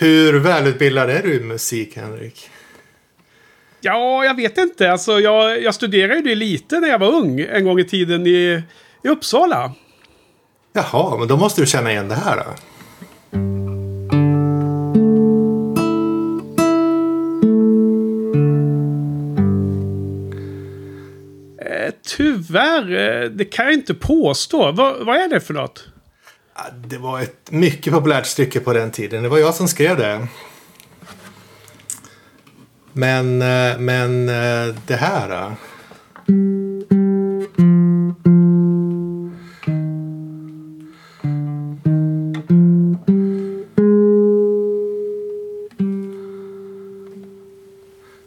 Hur välutbildad är du i musik, Henrik? Ja, jag vet inte. Alltså, jag, jag studerade ju det lite när jag var ung. En gång i tiden i, i Uppsala. Jaha, men då måste du känna igen det här då. Eh, tyvärr, eh, det kan jag inte påstå. Va, vad är det för något? Det var ett mycket populärt stycke på den tiden. Det var jag som skrev det. Men, eh, men eh, det här? Eh.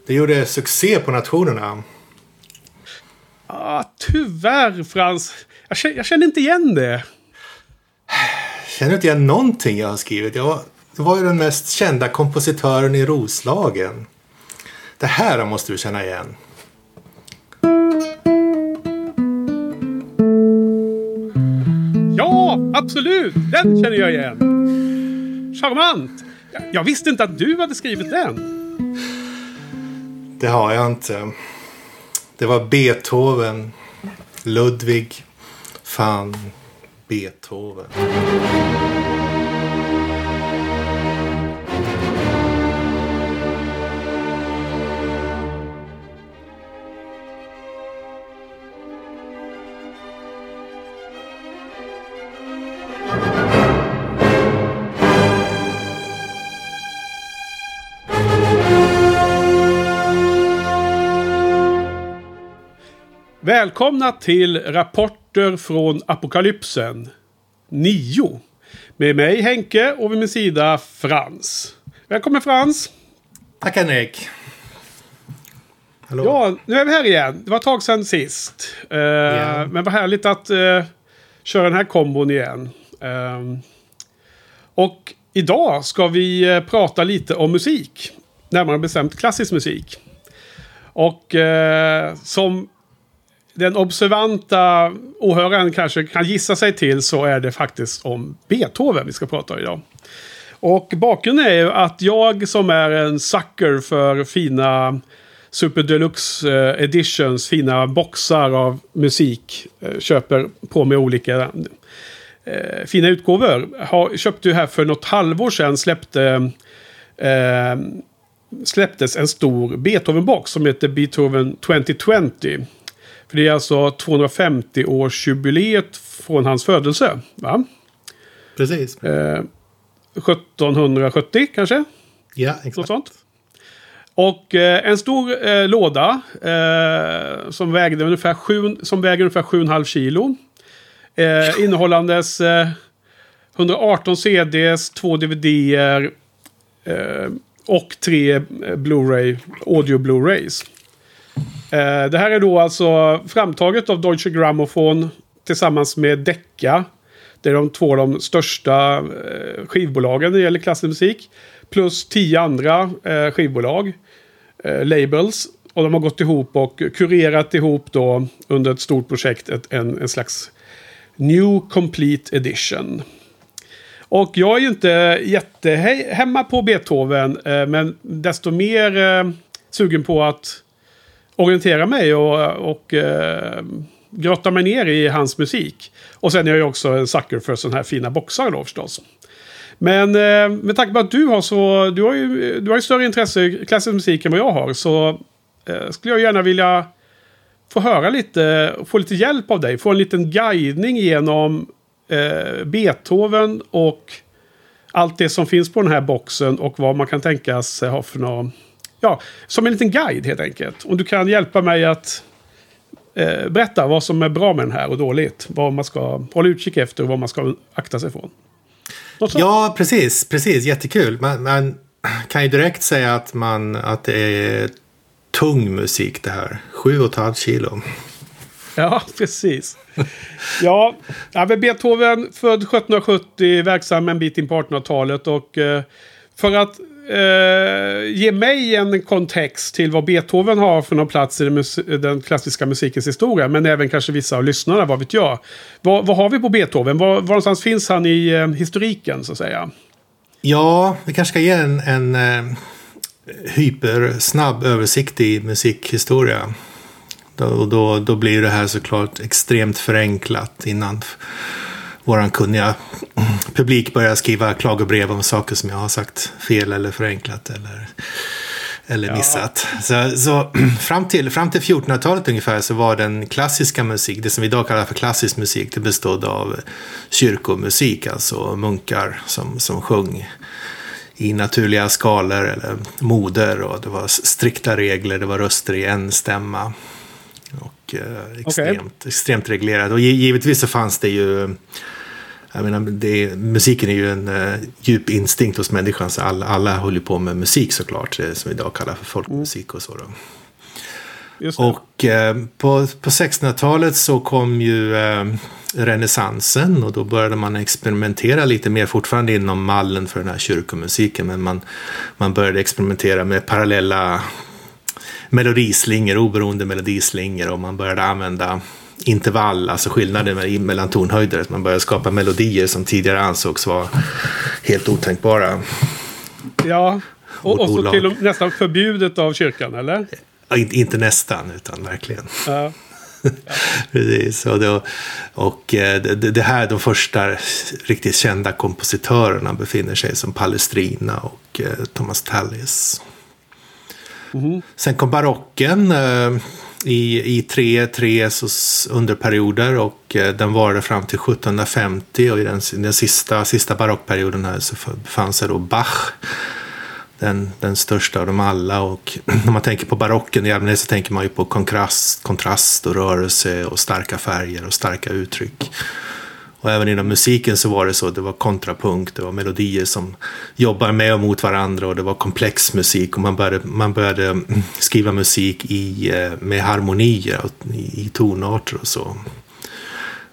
Det gjorde succé på nationerna. Ah, tyvärr, Frans. Jag känner, jag känner inte igen det känner inte igen någonting jag har skrivit. Jag var, var ju den mest kända kompositören i Roslagen. Det här måste du känna igen. Ja, absolut. Den känner jag igen. Charmant. Jag, jag visste inte att du hade skrivit den. Det har jag inte. Det var Beethoven. Ludwig van Beethoven. Välkomna till Rapport Rapporter från Apokalypsen 9. Med mig Henke och vid min sida Frans. Välkommen Frans! Tack Henrik. Hallå. Ja, nu är vi här igen. Det var ett tag sedan sist. Eh, Men vad härligt att eh, köra den här kombon igen. Eh, och idag ska vi eh, prata lite om musik. Närmare bestämt klassisk musik. Och eh, som den observanta åhöraren kanske kan gissa sig till så är det faktiskt om Beethoven vi ska prata om idag. Och bakgrunden är ju att jag som är en sucker för fina Super Deluxe eh, Editions, fina boxar av musik, eh, köper på mig olika eh, fina utgåvor. Har, köpte ju här för något halvår sedan släppte eh, släpptes en stor Beethoven-box som heter Beethoven 2020. För det är alltså 250-årsjubileet från hans födelse. Va? Precis. Eh, 1770 kanske? Ja, Något exakt. sånt. Och eh, en stor eh, låda eh, som, vägde ungefär sju, som väger ungefär 7,5 kilo. Eh, innehållandes eh, 118 CDs, två DVDer eh, och tre eh, Blu-ray, audio Blu-rays. Eh, det här är då alltså framtaget av Deutsche Grammophon tillsammans med Decca. Det är de två de största eh, skivbolagen när det gäller klassisk musik. Plus tio andra eh, skivbolag, labels. Och de har gått ihop och kurerat ihop då under ett stort projekt ett, en, en slags New Complete Edition. Och jag är ju inte jättehemma på Beethoven, men desto mer sugen på att orientera mig och, och eh, grotta mig ner i hans musik. Och sen är jag ju också en sucker för sådana här fina boxar då förstås. Men eh, med tanke på att du har så, du har ju, du har ju större intresse i klassisk musik än vad jag har. Så eh, skulle jag gärna vilja få höra lite, få lite hjälp av dig. Få en liten guidning genom eh, Beethoven och allt det som finns på den här boxen och vad man kan tänkas ha för något. Ja, som en liten guide helt enkelt. Om du kan hjälpa mig att eh, berätta vad som är bra med den här och dåligt. Vad man ska hålla utkik efter och vad man ska akta sig från. Ja, precis. Precis. Jättekul. Man, man kan ju direkt säga att, man, att det är tung musik det här. Sju och ett halvt kilo. Ja, precis. Ja, Beethoven född 1770, verksam en bit in på 1800-talet. Och eh, för att eh, ge mig en kontext till vad Beethoven har för någon plats i den, mus- den klassiska musikens historia. Men även kanske vissa av lyssnarna, vad vet jag. Vad, vad har vi på Beethoven? Var, var någonstans finns han i eh, historiken, så att säga? Ja, vi kanske ska ge en, en eh, hypersnabb översikt i musikhistoria. Då, då, då blir det här såklart extremt förenklat innan våran kunniga publik börjar skriva klagobrev om saker som jag har sagt fel eller förenklat eller, eller missat. Ja. Så, så fram till, fram till 1400-talet ungefär så var den klassiska musik, det som vi idag kallar för klassisk musik, det bestod av kyrkomusik, alltså munkar som, som sjöng i naturliga skalor eller moder och det var strikta regler, det var röster i en stämma. Och eh, extremt, okay. extremt reglerat. Och givetvis så fanns det ju jag menar, det, musiken är ju en uh, djup instinkt hos människan. Så alla, alla håller på med musik såklart. Det som vi idag kallar för folkmusik och så. Då. Och eh, på, på 1600-talet så kom ju eh, renässansen och då började man experimentera lite mer, fortfarande inom mallen för den här kyrkomusiken, men man, man började experimentera med parallella melodislingor, oberoende melodislingor och man började använda intervall, alltså skillnaden mellan tonhöjder. Man började skapa melodier som tidigare ansågs vara helt otänkbara. Ja, och, och så till och med nästan förbjudet av kyrkan, eller? Ja, inte nästan, utan verkligen. Ja. Ja. Precis. Och, då, och eh, det, det, här, de första riktigt kända kompositörerna befinner sig som Palestrina och eh, Thomas Tallis. Mm. Sen kom barocken eh, i, i tre, tre underperioder och eh, den varade fram till 1750 och i den, den sista, sista barockperioden här så fanns det då Bach den, den största av dem alla. Och när man tänker på barocken i allmänhet så tänker man ju på kontrast, kontrast och rörelse och starka färger och starka uttryck. Och även inom musiken så var det så. Det var kontrapunkt, det var melodier som jobbar med och mot varandra och det var komplex musik och man började, man började mm, skriva musik i, eh, med harmonier i, tonarter och så.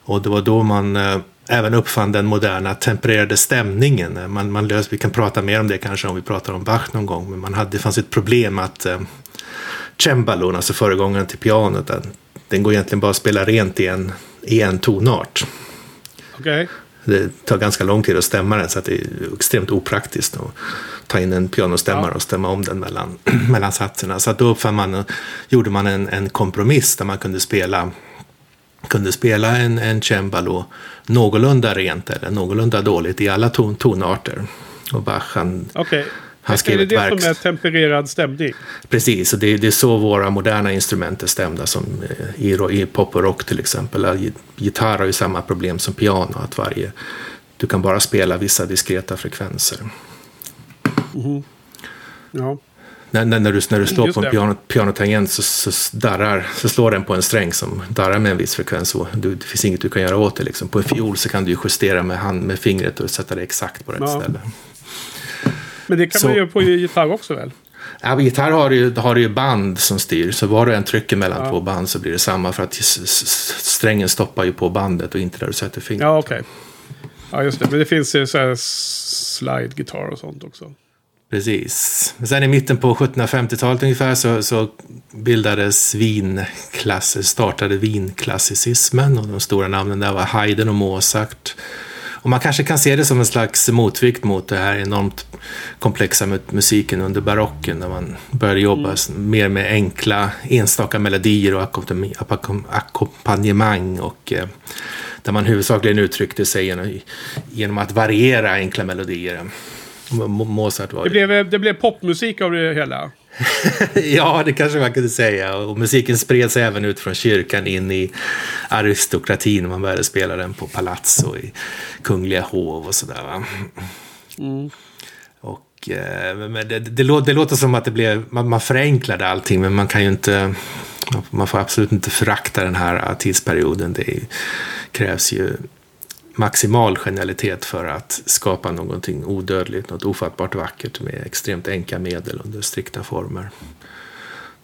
Och det var då man eh, även uppfann den moderna tempererade stämningen. Man, man lös, vi kan prata mer om det kanske om vi pratar om Bach någon gång, men man hade, det fanns ett problem att eh, cembalon, alltså föregångaren till pianot, den, den går egentligen bara att spela rent i en, i en tonart. Okay. Det tar ganska lång tid att stämma den så att det är extremt opraktiskt att ta in en pianostämmare ja. och stämma om den mellan, mellan satserna. Så att då uppfann man, gjorde man en, en kompromiss där man kunde spela kunde spela en, en cembalo någorlunda rent eller någorlunda dåligt i alla ton, tonarter. Och Bach han, okay. Han skrev är det verk. som är tempererad stämning? Precis, och det, det, är så våra moderna instrument är stämda som eh, i, i pop och rock till exempel. Gitarr har ju samma problem som piano, att varje, du kan bara spela vissa diskreta frekvenser. Mm. Ja när, när, när, du, när du slår Just på en piano, pianotangent så, så, darrar, så slår den på en sträng som darrar med en viss frekvens. Och du, det finns inget du kan göra åt det. Liksom. På en fiol så kan du justera med, hand, med fingret och sätta det exakt på rätt ja. ställe. Men det kan så, man göra på gitarr också väl? Ja, på gitarr har du, ju, har du ju band som styr. Så var du än trycker mellan ja. två band så blir det samma. För att strängen stoppar ju på bandet och inte där du sätter fingret. Ja, okej. Okay. Ja, just det. Men det finns ju så här slide-gitarr och sånt också. Precis. Sen i mitten på 1750-talet ungefär så, så bildades vinklass, startade vinklassicismen och de stora namnen där var Haydn och Mozart. Och man kanske kan se det som en slags motvikt mot det här enormt komplexa musiken under barocken när man började jobba mm. mer med enkla enstaka melodier och ackompanjemang och eh, där man huvudsakligen uttryckte sig genom, genom att variera enkla melodier. Mozart var det. Blev, det blev popmusik av det hela? ja, det kanske man kunde säga. Och musiken spred sig även ut från kyrkan in i aristokratin. Man började spela den på palats och i kungliga hov och sådär. Mm. Och, eh, men det, det, det, låter som att det blev, man, man förenklade allting, men man kan ju inte... Man får absolut inte förakta den här tidsperioden. Det krävs ju maximal genialitet för att skapa någonting odödligt, något ofattbart vackert med extremt enkla medel under strikta former.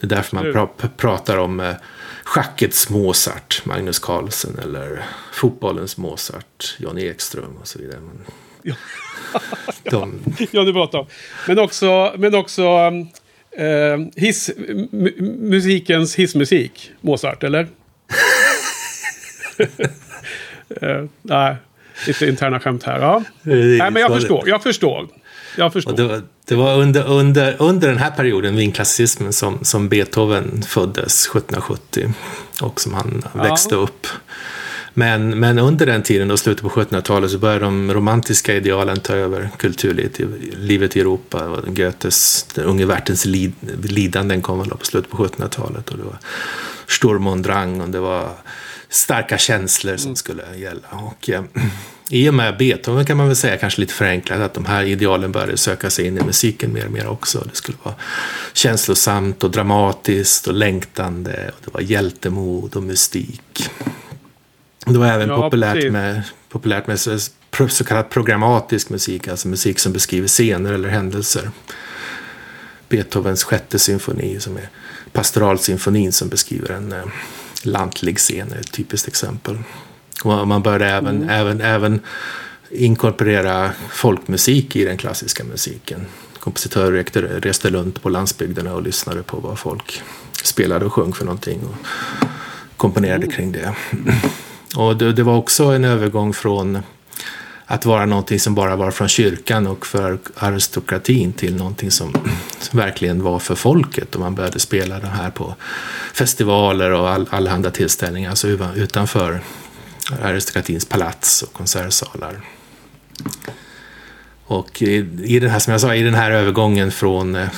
Det är därför man pra pratar om eh, schackets Mozart, Magnus Carlsen, eller fotbollens Mozart, Jan Ekström och så vidare. Men, ja. de... ja, du pratar om. Men också, men också eh, hiss, musikens hissmusik, Mozart, eller? uh, nej, lite interna skämt här. Ja. Nej, men jag förstår. Jag förstår. jag förstår. Det, var, det var under, under, under den här perioden, vinklassicismen, som, som Beethoven föddes 1770 och som han Ja. växte upp. Men, men under den tiden, då slutet på 1700-talet, så började de romantiska idealen ta över kulturlivet i, livet i Europa. Och Goethes Den unge värtens lid, lidanden kom väl på slutet på 1700-talet. Och det var Sturm und Drang och det var starka känslor som skulle gälla. Och, eh, I och med Beethoven kan man väl säga, kanske lite förenklat, att de här idealen började söka sig in i musiken mer och mer också. Det skulle vara känslosamt och dramatiskt och längtande. Och det var hjältemod och mystik. Det var även Ja, populärt, precis. med, populärt med så, så kallad programmatisk musik, alltså musik som beskriver scener eller händelser. Beethovens sjätte symfoni som är pastoralsymfonin som beskriver en eh, lantlig scen är ett typiskt exempel. Och man började även, även, även inkorporera folkmusik i den klassiska musiken. Kompositörer reste, runt på landsbygderna och lyssnade på vad folk spelade och sjöng för någonting och komponerade kring det. Och det, det var också en övergång från att vara någonting som bara var från kyrkan och för aristokratin till någonting som verkligen var för folket. Och man började spela det här på festivaler och all, allehanda tillställningar, alltså utanför aristokratins palats och konsertsalar. Och i, i den här, som jag sa, i den här övergången från eh,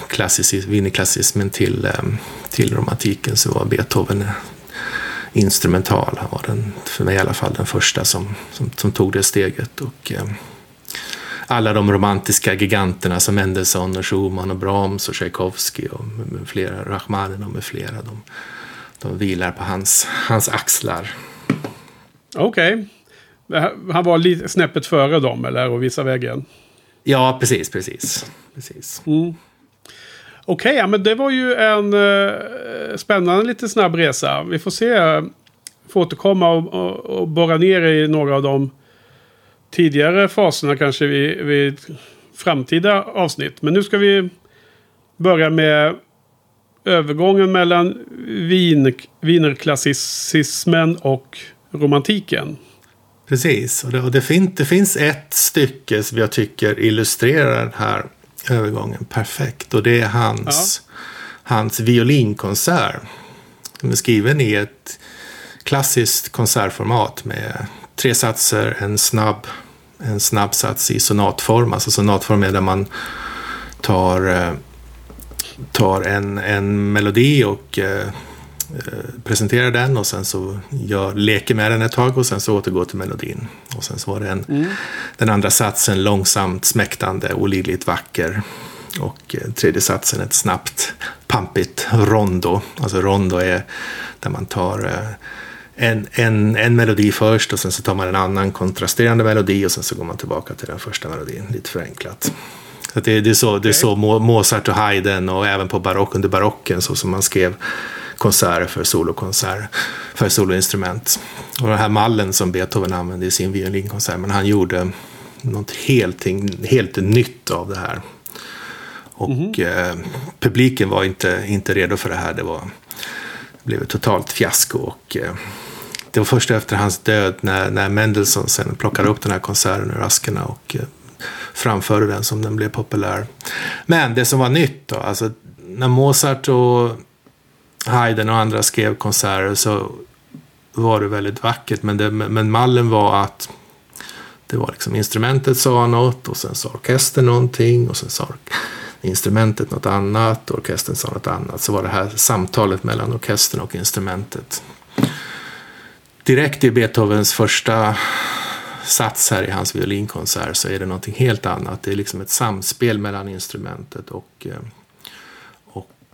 vinneklassismen till, eh, till romantiken så var Beethoven eh, instrumental. Han var den, för mig i alla fall, den första som, som, som tog det steget. Och, eh, alla de romantiska giganterna som Mendelssohn och Schumann och Brahms och Tchaikovsky och med, flera, Rachmanin och med flera, de, de vilar på hans, hans axlar. Okej. Här- Han var lite snäppet före dem, eller? Och visa vägen. Ja, precis, precis. precis. Okej, ja, men det var ju en eh, spännande lite snabb resa. Vi får se. Får återkomma och, och, och borra ner i några av de tidigare faserna kanske vid, vid framtida avsnitt. Men nu ska vi börja med övergången mellan vin, wienerklassicismen och romantiken. Precis, och det, och det, fin, det finns ett stycke som jag tycker illustrerar den här övergången perfekt. Och det är hans, hans violinkonsert. Som är skriven i ett klassiskt konsertformat med tre satser, en snabb, en snabb sats i sonatform. Alltså sonatform är där man tar, eh, tar en, en melodi och eh, presenterar den och sen så gör, leker med den ett tag och sen så återgår till melodin. Och sen så var det en, den andra satsen långsamt smäktande, olidligt vacker. Och eh, tredje satsen ett snabbt, pampigt rondo. Alltså rondo är där man tar eh, en, en, en melodi först och sen så tar man en annan kontrasterande melodi och sen så går man tillbaka till den första melodin, lite förenklat. Så det, det är så, det är så Mo- Mozart och Haydn och även på barock, under barocken så som man skrev konserter för solokonserter, för soloinstrument. Och den här mallen som Beethoven använde i sin violinkonsert, men han gjorde något helt, helt nytt av det här. Och eh, publiken var inte, inte redo för det här. Det, var, det blev ett totalt fiasko. Och, eh, det var först efter hans död när, när Mendelssohn sen plockade upp den här konserten ur askerna och eh, framförde den som den blev populär. Men det som var nytt då, alltså när Mozart och Haydn och andra skrev konserter så var det väldigt vackert. Men, det, men mallen var att det var liksom instrumentet sa något och sen sa orkestern någonting och sen sa instrumentet något annat och orkestern sa något annat. Så var det här samtalet mellan orkestern och instrumentet. Direkt i Beethovens första sats här i hans violinkonsert så är det någonting helt annat. Det är liksom ett samspel mellan instrumentet och, eh,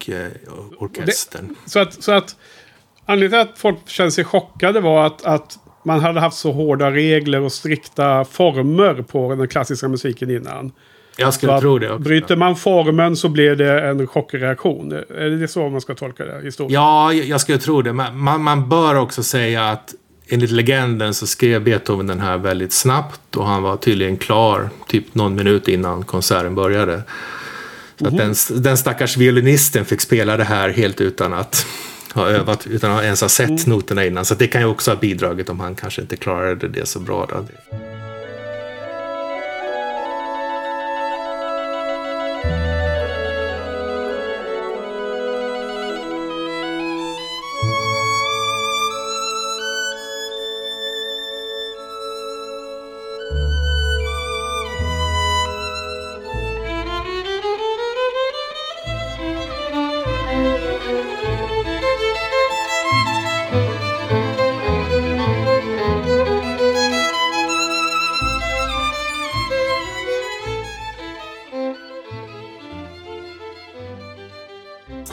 och eh, orkestern. Så att, så att anledningen till att folk kände sig chockade var att, att man hade haft så hårda regler och strikta former på den klassiska musiken innan. Jag skulle tro det också. Bryter man formen så blir det en chockreaktion. Är det så man ska tolka det? Historien? Ja, jag skulle tro det. Man, man, man bör också säga att enligt legenden så skrev Beethoven den här väldigt snabbt och han var tydligen klar typ någon minut innan konserten började. Så att den, den stackars violinisten fick spela det här helt utan att ha övat, utan att ens ha sett noterna innan. Så det kan ju också ha bidragit om han kanske inte klarade det så bra. Då.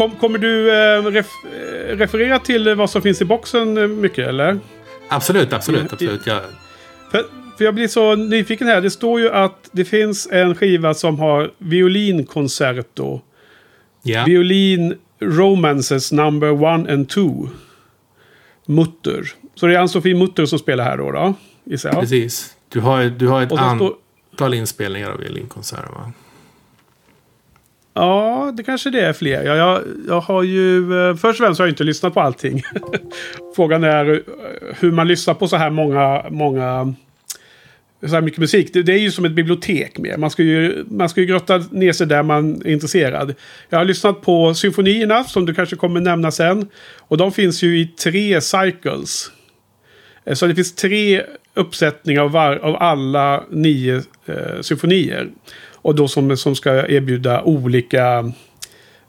Kom, kommer du eh, ref, eh, referera till vad som finns i boxen eh, mycket eller? Absolut, absolut, absolut. Jag, För, för jag blir så nyfiken här. Det står ju att det finns en skiva som har violinconcerto. ja. Violin Romances number one and two. Mutter. Så det är Ann-Sofie Mutter som spelar här då, då gissar jag. Precis. Du har, du har ett så står- antal inspelningar av violinkonserter va? Ja, det kanske det är fler. Jag, jag, jag har ju... Eh, först och främst har jag inte lyssnat på allting. Frågan är eh, hur man lyssnar på så här många... många så här mycket musik. Det, det är ju som ett bibliotek mer. Man ska, ju, man ska ju grotta ner sig där man är intresserad. Jag har lyssnat på symfonierna som du kanske kommer nämna sen. Och de finns ju i tre cycles. Eh, så det finns tre uppsättningar av, var, av alla nio eh, symfonier. Och då som, som ska erbjuda olika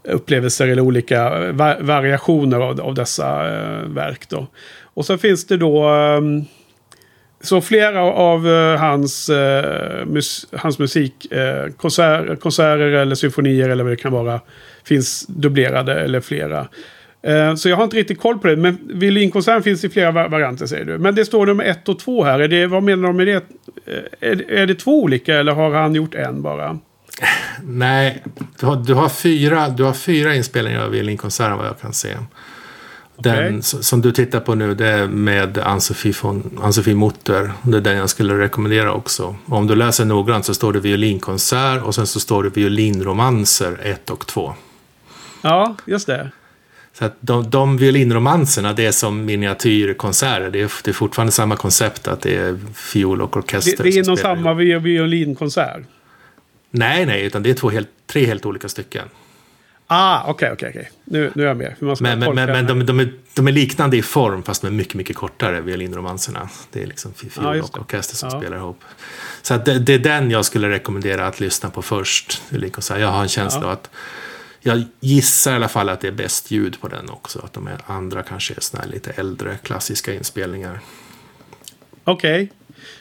upplevelser eller olika va variationer av, av dessa eh, verk. Då. Och så finns det då... Ehm, så flera av eh, hans, eh, mus hans musik, eh, konserter eller symfonier eller vad det kan vara, finns dubblerade eller flera. Eh, så jag har inte riktigt koll på det. Men violinkonserten finns i flera va- varianter säger du. Men det står nummer ett och två här. Är det, vad menar de med det? Eh, Är, är det två olika eller har han gjort en bara? Nej, du har, du, har fyra, du har fyra inspelningar av violinkonserten vad jag kan se. Den s- som du tittar på nu det är med Ann-Sofie, Mutter. Det är den jag skulle rekommendera också. Om du läser noggrant så står det violinkonsert och sen så står det violinromanser 1 och 2. Ja, just det. Så att de, de violinromanserna det är som miniatyrkonserter. Det är, det är fortfarande samma koncept att det är fiol och orkester Det, det är inom samma violinkonsert. Nej, nej, utan det är två helt, tre helt olika stycken. Ah, okej, okej, okej. Nu, nu är jag med. Men, men, men, men de, de, är, de är liknande i form fast med mycket, mycket kortare violinromanserna. Det är liksom fiol just och orkester som Ja. spelar ihop. Så att det, det är den jag skulle rekommendera att lyssna på först. Jag har en känsla Ja. av att jag gissar i alla fall att det är bäst ljud på den också. Att de andra kanske är såna här lite äldre klassiska inspelningar. Okej.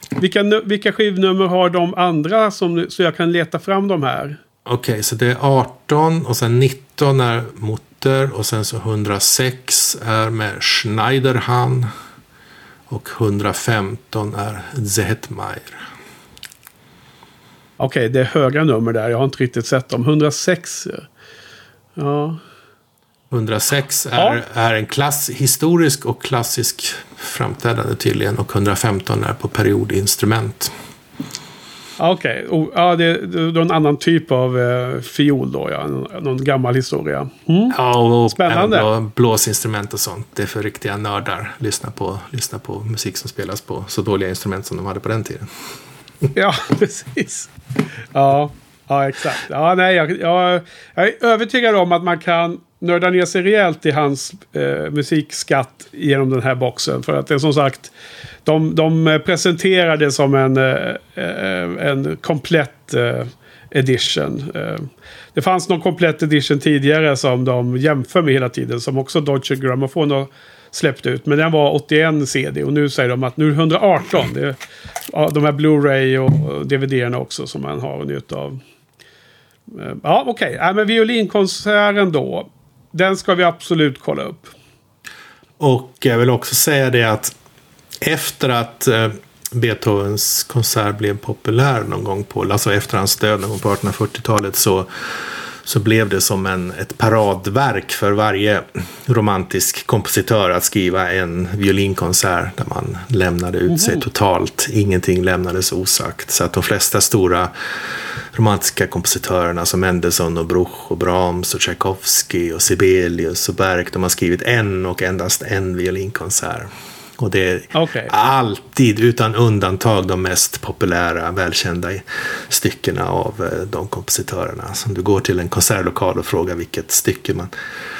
Vilka, nu- vilka skivnummer har de andra som, så jag kan leta fram de här? Okej, så det är 18 och sen 19 är Mutter och sen så 106 är med Schneiderhan och 115 är Zehetmeier. Okej, det är höga nummer där. Jag har inte riktigt sett dem. 106. Ja. 106 är, är en klass, historisk och klassisk framträdande tydligen och 115 är på periodinstrument. Okej, oh, ja, det, är en annan typ av eh, fiol då. Ja. Någon, gammal historia. Mm. Ja, och Spännande. blåsinstrument och sånt. Det är för riktiga nördar. Lyssna på, lyssna på musik som spelas på så dåliga instrument som de hade på den tiden. Ja, precis. Ja, ja exakt. Ja, nej, jag, jag, jag är övertygad om att man kan nörda ner sig rejält i hans eh, musikskatt genom den här boxen. För att det är som sagt, de, de presenterar det som en, eh, eh en komplett eh, edition. Eh, det fanns någon komplett edition tidigare som de jämför med hela tiden. Som också Deutsche Grammophon har släppt ut. Men den var 81 CD och nu säger de att nu är det 118. Det är, ja, de här Blu-ray och DVD-erna också som man har och njuter av. Eh, Ja, okej. Okay. men violinkonserten då. Den ska vi absolut kolla upp. Och jag vill också säga det att efter att eh, Beethovens konsert blev populär någon gång på, alltså efter hans död någon gång på 1840-talet så, så blev det som en, ett paradverk för varje romantisk kompositör att skriva en violinkonsert där man lämnade ut sig totalt. Ingenting lämnades osagt. Så att de flesta stora romantiska kompositörerna som Mendelssohn och Bruch och Brahms och Tchaikovsky och Sibelius och Berg, de har skrivit en och endast en violinkonsert. Och det är Okej. alltid utan undantag de mest populära, välkända styckena av eh, de kompositörerna. Som du går till en konsertlokal och frågar vilket stycke man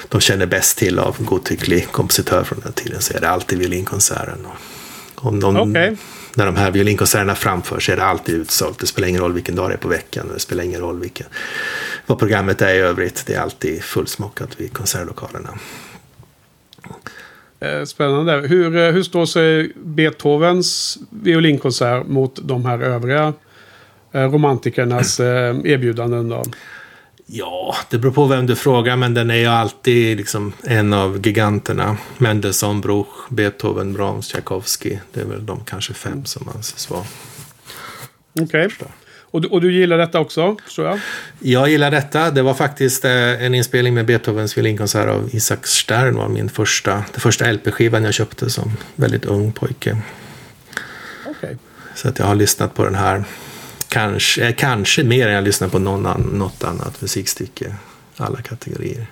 de känner bäst till av godtycklig kompositör från den tiden så är det alltid violinkonserten. Om de, Okej. När de här violinkonserterna framförs är det alltid utsålt. Det spelar ingen roll vilken dag det är på veckan. Det spelar ingen roll vilken, vad programmet är i övrigt. Det är alltid fullsmockat vid konsertlokalerna. Eh, spännande. Hur, eh, hur står sig Beethovens violinkonsert mot de här övriga eh, romantikernas erbjudanden då? Ja, det beror på vem du frågar, men den är ju alltid liksom en av giganterna. Mendelssohn, Bruch, Beethoven, Brahms, Tchaikovsky. Det är väl de kanske fem som anses vara. Okej. Och, du- och du gillar detta också, tror jag? Jag gillar detta. Det var faktiskt eh, en inspelning med Beethovens violinkonsert av Isaac Stern. var min första, den första LP-skivan jag köpte som väldigt ung pojke. Okej. Så att jag har lyssnat på den här kanske, eh, kanske mer än jag lyssnar på någon an, något annat musikstycke. Alla kategorier.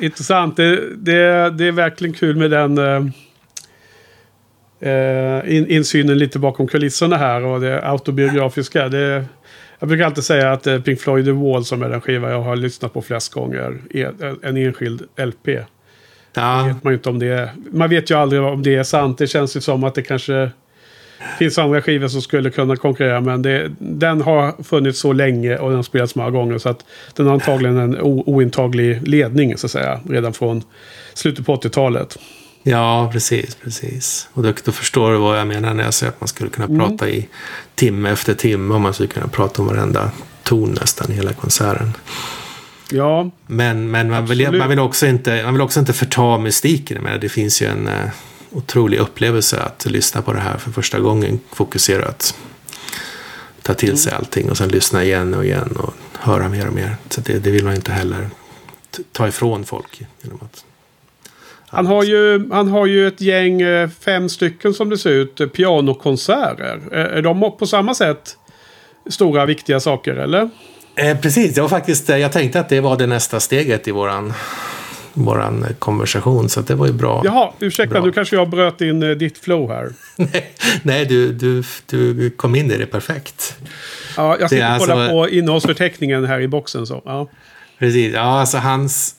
Intressant. Det, det, det är verkligen kul med den eh, eh, in, insynen lite bakom kulisserna här och det autobiografiska. Det, jag brukar alltid säga att eh, Pink Floyd The Wall som är den skiva jag har lyssnat på flest gånger är en enskild LP. Ja, vet man, inte om det är, man vet ju aldrig om det är sant. Det känns ju som att det kanske finns andra skivor som skulle kunna konkurrera. Men det, den har funnits så länge och den har spelats många gånger. Så att den har antagligen en o, ointaglig ledning så att säga. Redan från slutet på 80-talet. ja precis, precis. Och då, då förstår du vad jag menar när jag säger att man skulle kunna prata i timme efter timme. Och man skulle kunna prata om varenda ton nästan i hela konserten. Ja, Men, men man, vill, man, vill också inte, man vill också inte förta mystiken. Det finns ju en eh, otrolig upplevelse att lyssna på det här för första gången fokuserat. Ta till sig allting och sen lyssna igen och igen och höra mer och mer. Så det, det vill man inte heller ta ifrån folk. Genom att, han har, ju, han har ju ett gäng, eh, fem stycken som det ser ut, eh, pianokonserter. Är, är de på samma sätt stora viktiga saker eller? Eh, precis, det var faktiskt, eh, jag tänkte att det var det nästa steget i våran, våran konversation. Så att det var ju bra. Jaha, ursäkta Bra. nu kanske jag bröt in eh, ditt flow här. Nej, du, du, du kom in i det perfekt. Ja, jag sitter och kollar alltså- på innehållsförteckningen här i boxen. Så. Ja. Precis, ja alltså hans...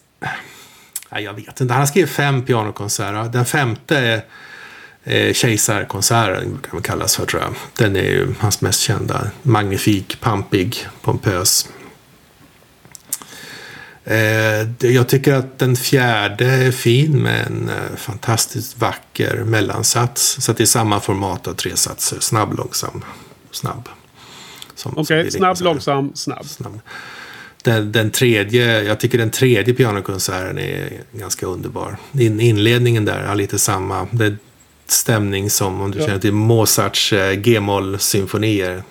Nej, jag vet inte, han skrivit fem pianokonserter. Den femte är eh, Kejsarkonserten, kan man kallas för tror jag. Den är ju hans mest kända. Magnifik, pampig, pompös. Eh, jag tycker att den fjärde är fin med en eh, fantastiskt vacker mellansats. Så att det är samma format av tre satser. Snabb, långsam, snabb. Okej, är snabb, långsam, snabb. snabb. Den, den tredje, jag tycker den tredje pianokonserten är ganska underbar. In, inledningen där har lite samma det stämning som om du Ja. känner till Mozarts eh, G-moll-symfonier.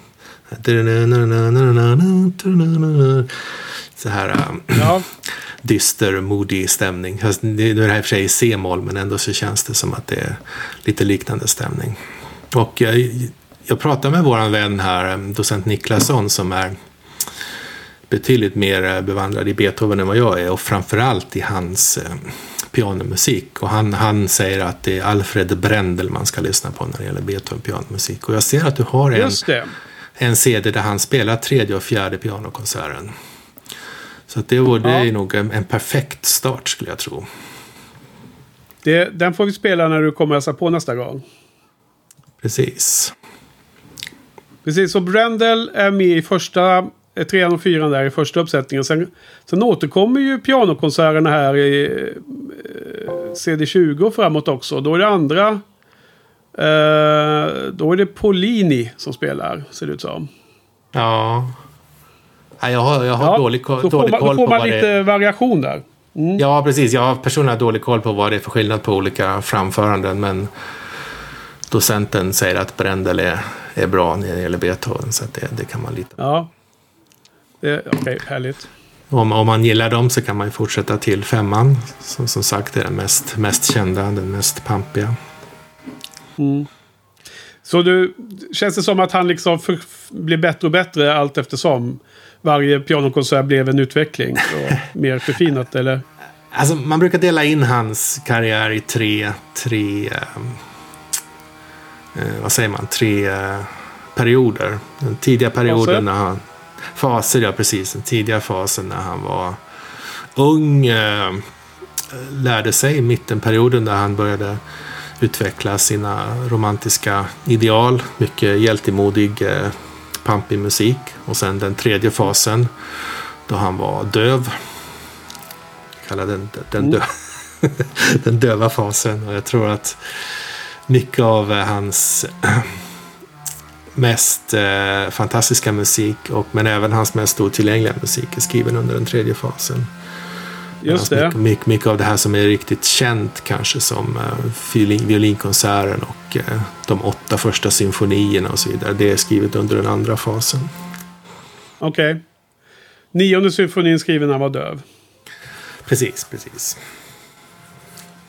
Så här eh, Ja, dyster, modig stämning. Fast Nu är det här i och för sig i C-moll, men ändå så känns det som att det är lite liknande stämning. Och jag, jag pratade med våran vän här, docent Niklasson, som är betydligt mer eh, bevandrad i Beethoven än vad jag är och framförallt i hans eh, pianomusik. Och han, han säger att det är Alfred Brendel man ska lyssna på när det gäller Beethoven pianomusik. Och jag ser att du har en, en CD där han spelar tredje och fjärde pianokonserten. Så det, var, det Ja. är nog en, en perfekt start skulle jag tro. det. Den får vi spela när du kommer hälsa på nästa gång. Precis. Precis, så Brendel är med i första, trean och fyran där i första uppsättningen. Sen, sen återkommer ju pianokonserterna här i eh, CD20 och framåt också. Då är det andra... Eh, då är det Polini som spelar, ser det ut som. Ja. Nej, jag har, jag har dålig, ko- då får dålig man, då koll får på man vad lite det är. variation där. Mm. Ja, precis. Jag har personligen dålig koll på vad det är för skillnad på olika framföranden. Men docenten säger att Brendel är, är bra när det gäller Beethoven. Så det, det kan man lita på. Ja. Det- Okej, härligt. Om, om man gillar dem så kan man ju fortsätta till femman. Som som sagt är den mest, mest kända, den mest pampiga. Så du, känns det som att han liksom för, blir bättre och bättre allt eftersom varje pianokonsert blev en utveckling mer förfinat eller? Alltså, man brukar dela in hans karriär i tre, tre ehm, eh, vad säger man, tre eh, perioder. Den tidiga perioden Faser? när han, faser ja precis, den tidiga fasen när han var ung, eh, lärde sig, mittenperioden där han började utveckla sina romantiska ideal, mycket hjältemodig, eh, pampig musik. Och sen den tredje fasen då han var döv kallar den, den, dö, den döva fasen. Och jag tror att mycket av eh, hans mest eh, fantastiska musik, och, men även hans mest otillgängliga musik är skriven under den tredje fasen. Just det. Mycket, mycket, mycket, av det här som är riktigt känt kanske som violin, violinkonserten och uh, de åtta första symfonierna och så vidare. Det är skrivet under den andra fasen. Okej. Okay. Nionde symfonin skriven när han var döv. Precis, precis.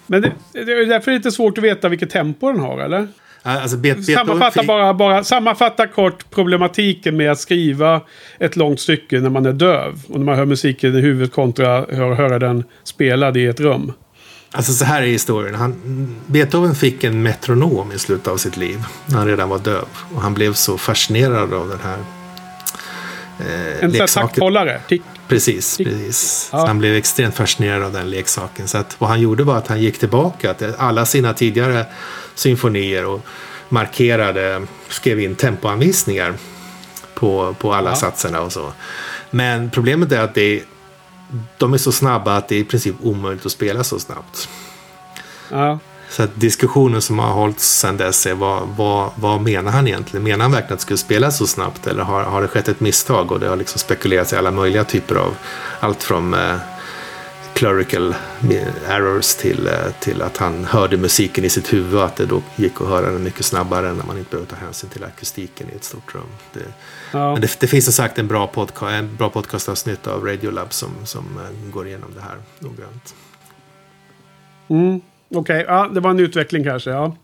Men det, det är därför lite svårt att veta vilket tempo den har, eller? Alltså, bet, sammanfatta, bara, bara, sammanfatta kort problematiken med att skriva ett långt stycke när man är döv. Och när man hör musiken i huvudet kontra att höra den spelad i ett rum. Alltså så här är historien. Han, Beethoven fick en metronom i slutet av sitt liv. När han redan var döv. Och han blev så fascinerad av den här eh, En takthållare? Tick. Precis, Tick. precis. Ja. han blev extremt fascinerad av den leksaken. Så att, vad han gjorde var att han gick tillbaka till alla sina tidigare symfonier och markerade, skrev in tempoanvisningar på, på alla ja. satserna och så. Men problemet är att det, de är så snabba att det är i princip omöjligt att spela så snabbt. Ja. Så att diskussionen som har hållits sedan dess är vad, vad, vad menar han egentligen? Menar han verkligen att det skulle spelas så snabbt eller har, har det skett ett misstag? Och det har liksom spekulerats i alla möjliga typer av allt från eh, clerical errors till, eh, till att han hörde musiken i sitt huvud och att det då gick att höra den mycket snabbare när man inte behövde ta hänsyn till akustiken i ett stort rum. Det, ja. Men det, det, finns som sagt en bra, podca en bra podcastavsnitt av Radiolab som, som eh, går igenom det här noggrant. Mm, Okej, okay. ja, det var en utveckling kanske. Ja.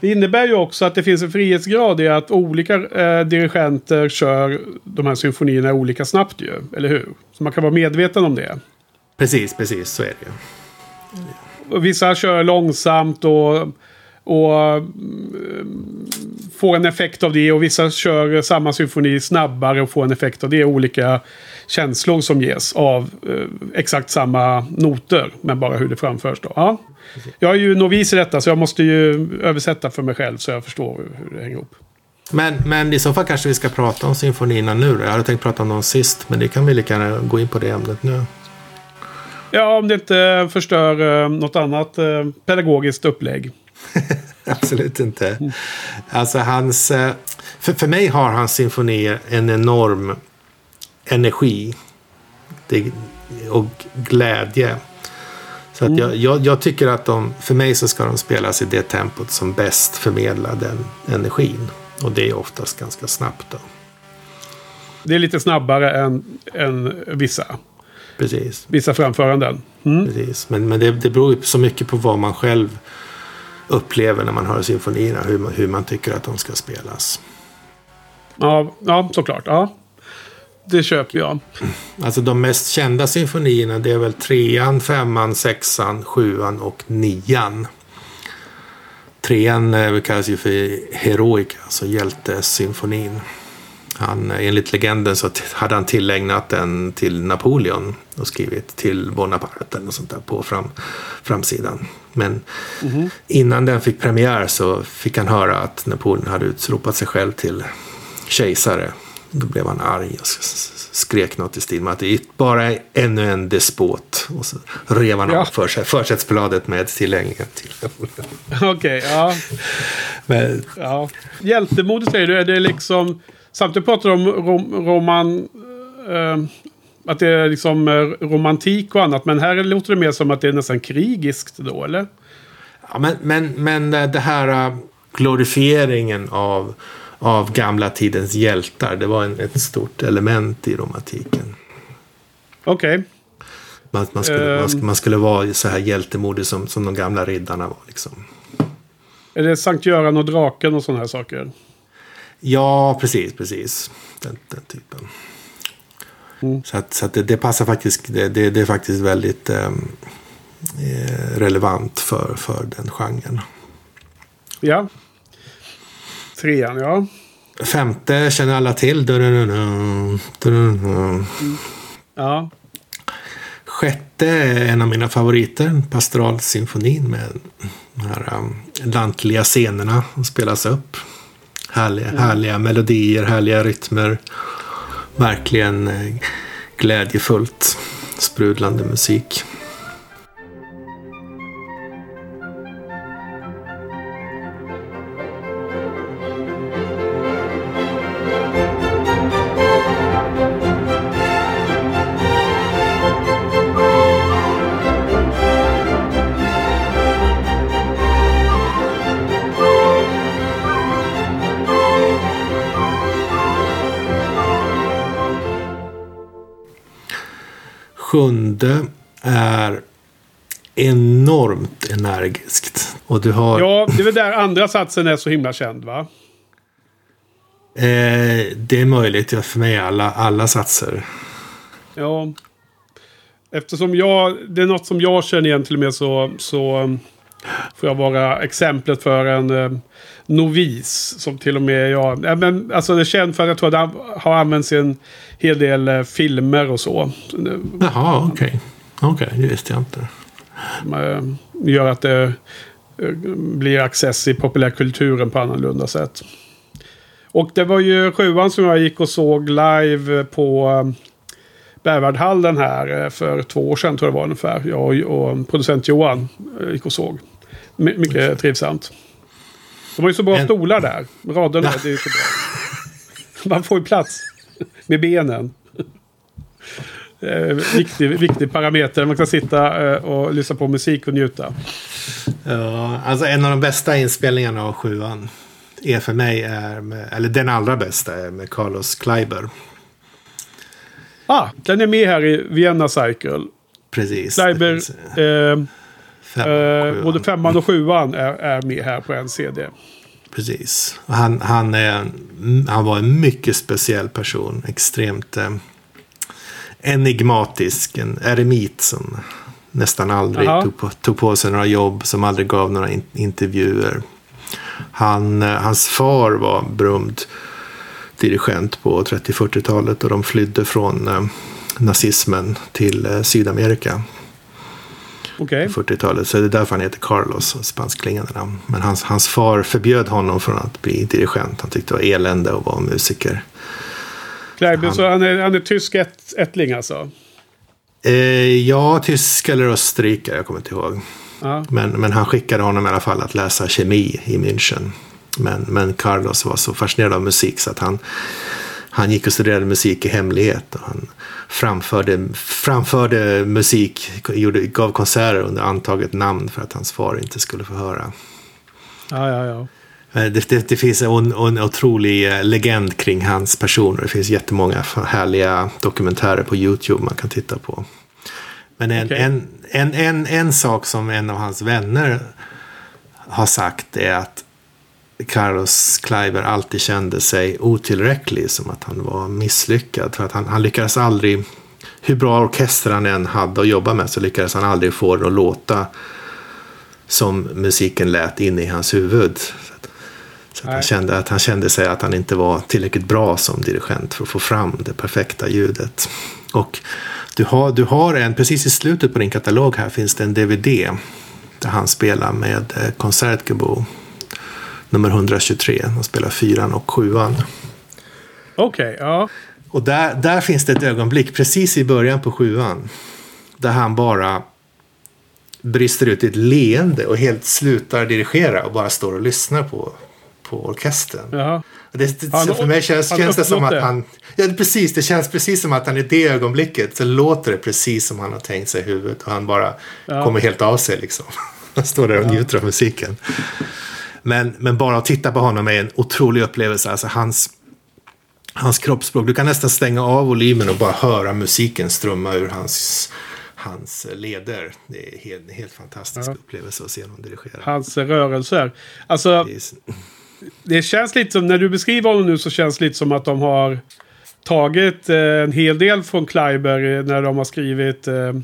Det innebär ju också att det finns en frihetsgrad i att olika eh, dirigenter kör de här symfonierna olika snabbt ju. Eller hur? Så man kan vara medveten om det. Precis, precis. Så är det ju. Vissa kör långsamt och, och mm, får en effekt av det. Och vissa kör samma symfoni snabbare och får en effekt av det. Olika känslor som ges av eh, exakt samma noter. Men bara hur det framförs då. Ja. Jag är ju novis i detta så jag måste ju översätta för mig själv så jag förstår hur det hänger ihop. Men, men i så fall kanske vi ska prata om symfonierna nu. Jag hade tänkt prata om dem sist, men det kan vi lika gärna gå in på det ämnet nu. Ja, om det inte förstör eh, något annat eh, pedagogiskt upplägg. Absolut inte. Alltså hans... Eh, för, för mig har hans symfonier en enorm energi. och glädje. Så att mm. jag, jag, jag, tycker att de, för mig så ska de spelas i det tempot som bäst förmedlar den energin. Och det är oftast ganska snabbt då. Det är lite snabbare än, än vissa. Precis. Vissa framföranden. Mm. Precis. Men, men det, det beror så mycket på vad man själv upplever när man hör symfonierna. Hur man, hur man tycker att de ska spelas. Ja, ja såklart. Ja. Det köper jag. Alltså de mest kända symfonierna det är väl trean, femman, sexan, sjuan och nian. Trean eh, kallas ju för Heroic, alltså hjältesymfonin. Han, enligt legenden så hade han tillägnat den till Napoleon och skrivit till Bonaparte eller sånt där på fram, framsidan. Men mm -hmm. innan den fick premiär så fick han höra att Napoleon hade utropat sig själv till kejsare. Då blev han arg och skrek något i stil med att det är bara ännu en despot. Och så rev han ja. av för, försättsbladet med tillägningen till Okej, okay, ja. Men, ja. Hjältemodet säger du, är det liksom Samtidigt pratar du om rom, roman... Eh, att det är liksom eh, romantik och annat. Men här låter det mer som att det är nästan krigiskt då, eller? Ja, men, men, men det här uh, glorifieringen av, av gamla tidens hjältar. Det var en, ett stort element i romantiken. Okej. Okay. Man, man, skulle, um, man, skulle vara så här hjältemodig som, som de gamla riddarna var. Liksom. Är det Sankt Göran och draken och sådana här saker? Ja, precis, precis. Den, den typen. Mm. Så, att, så att det, det, passar faktiskt. Det, det, det är faktiskt väldigt ehm, eh, relevant för, för den genren. Ja. Trean, ja. Femte känner alla till. Mm. Ja. Sjätte är en av mina favoriter. Pastoralsymfonin med de här um, lantliga scenerna som spelas upp. Härliga, mm. härliga melodier, härliga rytmer. Verkligen eh, glädjefullt sprudlande musik. Sjunde är enormt energiskt. Och du har... Ja, det är väl där andra satsen är så himla känd va? Eh, det är möjligt. Ja, för mig är alla, alla satser. Ja. Eftersom jag, det är något som jag känner igen till och med så, så um, får jag vara exemplet för en eh, novis. Som till och med jag, ja, men alltså det är känt för att jag tror att det har använts i en hel del eh, filmer och så. Jaha, okej. Okay. Okej, okay, det visste jag inte. Eh, gör att det eh, blir access i populärkulturen på annorlunda sätt. Och det var ju sjuan som jag gick och såg live på eh, Berwaldhallen här för två år sedan tror jag det var ungefär. Jag och producent Johan gick och såg. My mycket trivsamt. De har ju så bra stolar där. Raderna, det är ju så bra. Man får ju plats med benen eh, viktig, viktig parameter. Man kan sitta eh, och lyssna på musik och njuta. Ja, alltså en av de bästa inspelningarna av sjuan är för mig, är med, eller den allra bästa, är med Carlos Kleiber. Ah, den är med här i Vienna Cycle. Precis. Kleiber, eh, femman eh, både femman och sjuan är, är med här på en CD. Precis. Han, han, är, han var en mycket speciell person. Extremt eh, enigmatisk, en eremit som nästan aldrig tog på, tog på sig några jobb, som aldrig gav några in, intervjuer. Han, eh, hans far var berömd dirigent på 30-40-talet och de flydde från eh, nazismen till eh, Sydamerika. Okay. 40-talet. Så det är därför han heter Carlos, spanskklingande namn. Men hans, hans far förbjöd honom från att bli dirigent. Han tyckte det var elände att vara musiker. Kleiber, han, så han är, han är tysk ett, ättling alltså? Eh, ja, tysk eller österrikare, jag kommer inte ihåg. Ja. Men, men han skickade honom i alla fall att läsa kemi i München. Men, men Carlos var så fascinerad av musik så att han, han gick och studerade musik i hemlighet. Och han framförde, framförde musik, gjorde, gav konserter under antaget namn för att hans far inte skulle få höra. Ja, ja, ja. Eh, det, det, det, finns en, en otrolig eh, legend kring hans person. Det finns jättemånga härliga dokumentärer på YouTube man kan titta på. Men en, okay. en, en, en, en sak som en av hans vänner har sagt är att Carlos Kleiber alltid kände sig otillräcklig, som att han var misslyckad. För att han, han lyckades aldrig, hur bra orkester han än hade att jobba med, så lyckades han aldrig få det att låta som musiken lät inne i hans huvud. Så att han, kände att han kände sig att han inte var tillräckligt bra som dirigent för att få fram det perfekta ljudet. Och du har, du har en, precis i slutet på din katalog här finns det en DVD där han spelar med eh, Concertgebouw nummer 123. Han spelar fyran och sjuan. Okej, okay, ja. Och där, där finns det ett ögonblick precis i början på sjuan. Där han bara brister ut i ett leende och helt slutar dirigera och bara står och lyssnar på, på orkestern. Jaha. Det, det, han, för mig känns, känns det som att han... Ja, precis. Det känns precis som att han i det ögonblicket så låter det precis som han har tänkt sig i huvudet. Och han bara ja. kommer helt av sig liksom. Han står där och njuter av musiken. Men, men bara att titta på honom är en otrolig upplevelse. Alltså hans, hans kroppsspråk. Du kan nästan stänga av volymen och bara höra musiken strömma ur hans hans leder. Det är en helt, helt fantastisk ja. upplevelse att se honom dirigera. Hans rörelser. Alltså, det känns lite som, när du beskriver honom nu så känns det lite som att de har tagit eh, en hel del från Kleiber eh, när de har skrivit eh,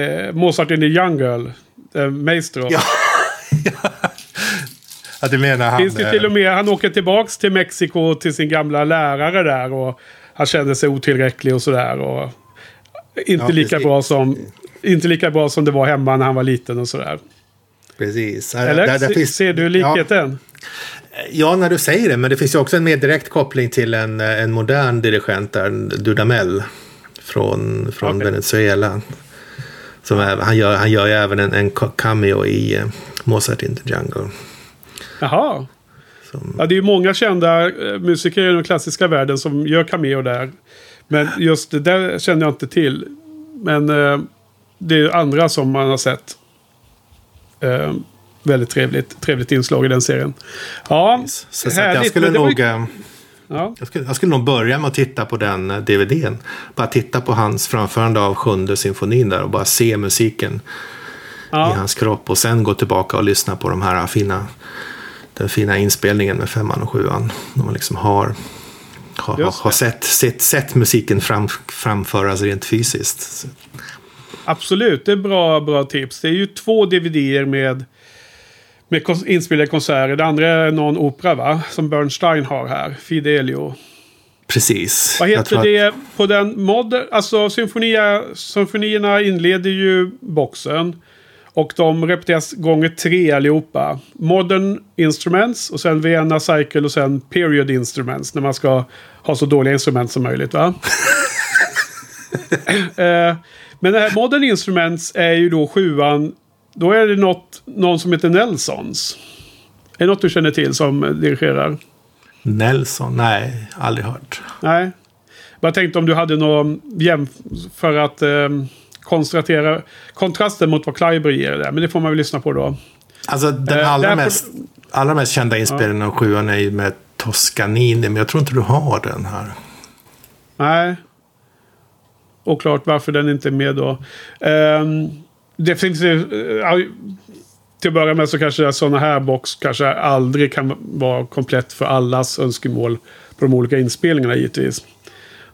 eh, Mozart in the Jungle. Eh, Maestro. Ja. ja, du menar han. Finns det till och med, han åker tillbaks till Mexiko till sin gamla lärare där och han kände sig otillräcklig och sådär. Och inte, ja, lika bra som, inte lika bra som det var hemma när han var liten och sådär. Precis. Eller där, där finns, ser du likheten? Ja, ja, när du säger det. Men det finns ju också en mer direkt koppling till en, en modern dirigent där, Dudamel. Från, från okay. Venezuela. Som är, han, gör, han gör ju även en, en cameo i uh, Mozart in the Jungle. Jaha. Som... Ja, det är ju många kända uh, musiker i den klassiska världen som gör cameo där. Men just det där känner jag inte till. Men uh, det är andra som man har sett. Uh, väldigt trevligt, trevligt inslag i den serien. Ja, så, så jag skulle nog... Var... Ja. Jag skulle, jag skulle nog börja med att titta på den eh, DVDn. Bara titta på hans framförande av sjunde symfonin där och bara se musiken i Ja. hans kropp. Och sen gå tillbaka och lyssna på de här fina, den fina inspelningen med femman och sjuan. När man liksom har, har, det. har sett, sett, sett musiken fram, framföras rent fysiskt. Absolut, det är bra, bra tips. Det är ju två DVDer med, med inspelade konserter. Det andra är någon opera va? Som Bernstein har här. Fidelio. precis. Vad heter tror att- det på den modern? Alltså symfonia, symfonierna inleder ju boxen. Och de repeteras gånger tre allihopa. Modern Instruments och sen Vienna Cycle och sen Period Instruments. När man ska ha så dåliga instrument som möjligt va? eh, men det här Modern Instruments är ju då sjuan. Då är det något, någon som heter Nelsons. Är det något du känner till som dirigerar? Nelson? Nej, aldrig hört. Nej. Jag tänkte om du hade någon jämf för att eh, konstatera kontrasten mot vad Kleiber ger där. Men det får man väl lyssna på då. Alltså den Eh, allra, därför- mest, allra mest kända inspelningen av sjuan är ju med Toscanini. Men jag tror inte du har den här. Nej. Oklart varför den inte är med då. Ehm, det finns ju... eh, ja, till att börja med så kanske sådana här box kanske aldrig kan vara komplett för allas önskemål på de olika inspelningarna givetvis.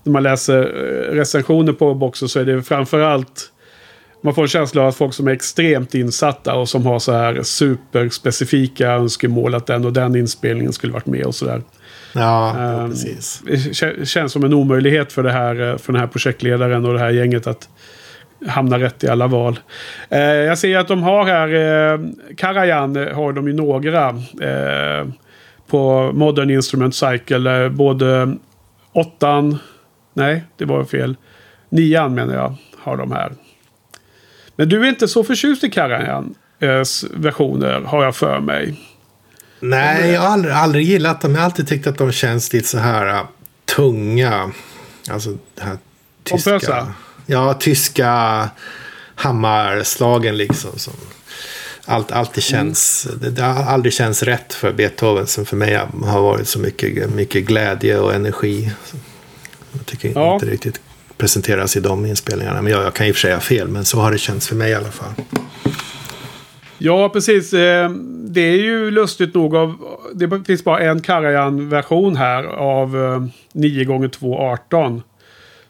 När man läser eh, recensioner på boxen så är det framförallt man får en känsla av att folk som är extremt insatta och som har så här superspecifika önskemål att den och den inspelningen skulle varit med och sådär. Ja, ja, Ehm, precis. Det kä- känns som en omöjlighet för, det här, eh, för den här projektledaren och det här gänget att hamna rätt i alla val. Eh, jag ser att de har här, eh, Karajan har de ju några eh, på Modern Instrument Cycle. Eh, både åttan, nej det var fel, nian menar jag har de här. Men du är inte så förtjust i Karajan eh, versioner har jag för mig. Nej, jag har aldrig, aldrig gillat dem. Jag har alltid tyckt att de känns lite så här äh, tunga. Alltså det här tyska. Pompösa? Ja, tyska hammarslagen liksom. Som allt, alltid känns, det, det har aldrig känts rätt för Beethoven. Som för mig har varit så mycket, mycket glädje och energi. Jag tycker Ja. inte riktigt presenteras i de inspelningarna. Men jag, jag kan i och för sig ha fel, men så har det känts för mig i alla fall. Ja, precis. Eh, Det är ju lustigt nog av... Det finns bara en Karajan-version här av eh, 9 gånger 2 18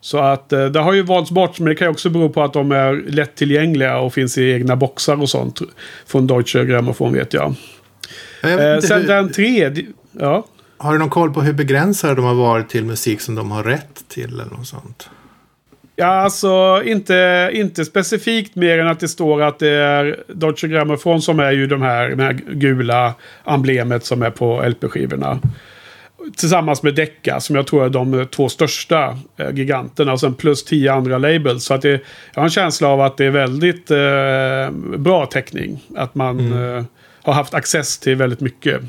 Så att eh, det har ju valts bort, men det kan ju också bero på att de är lättillgängliga och finns i egna boxar och sånt. Från Deutsche Grammophon vet jag. Jag Eh, sen hur- den tredje... Ja. Har du någon koll på hur begränsade de har varit till musik som de har rätt till eller något sånt? Ja, alltså inte, inte specifikt mer än att det står att det är Deutsche Grammophon som är ju de här, det här gula emblemet som är på LP-skivorna. Tillsammans med Decca som jag tror är de två största eh, giganterna. Och sen plus tio andra labels. Så att det, jag har en känsla av att det är väldigt eh, bra täckning. Att man eh, har haft access till väldigt mycket.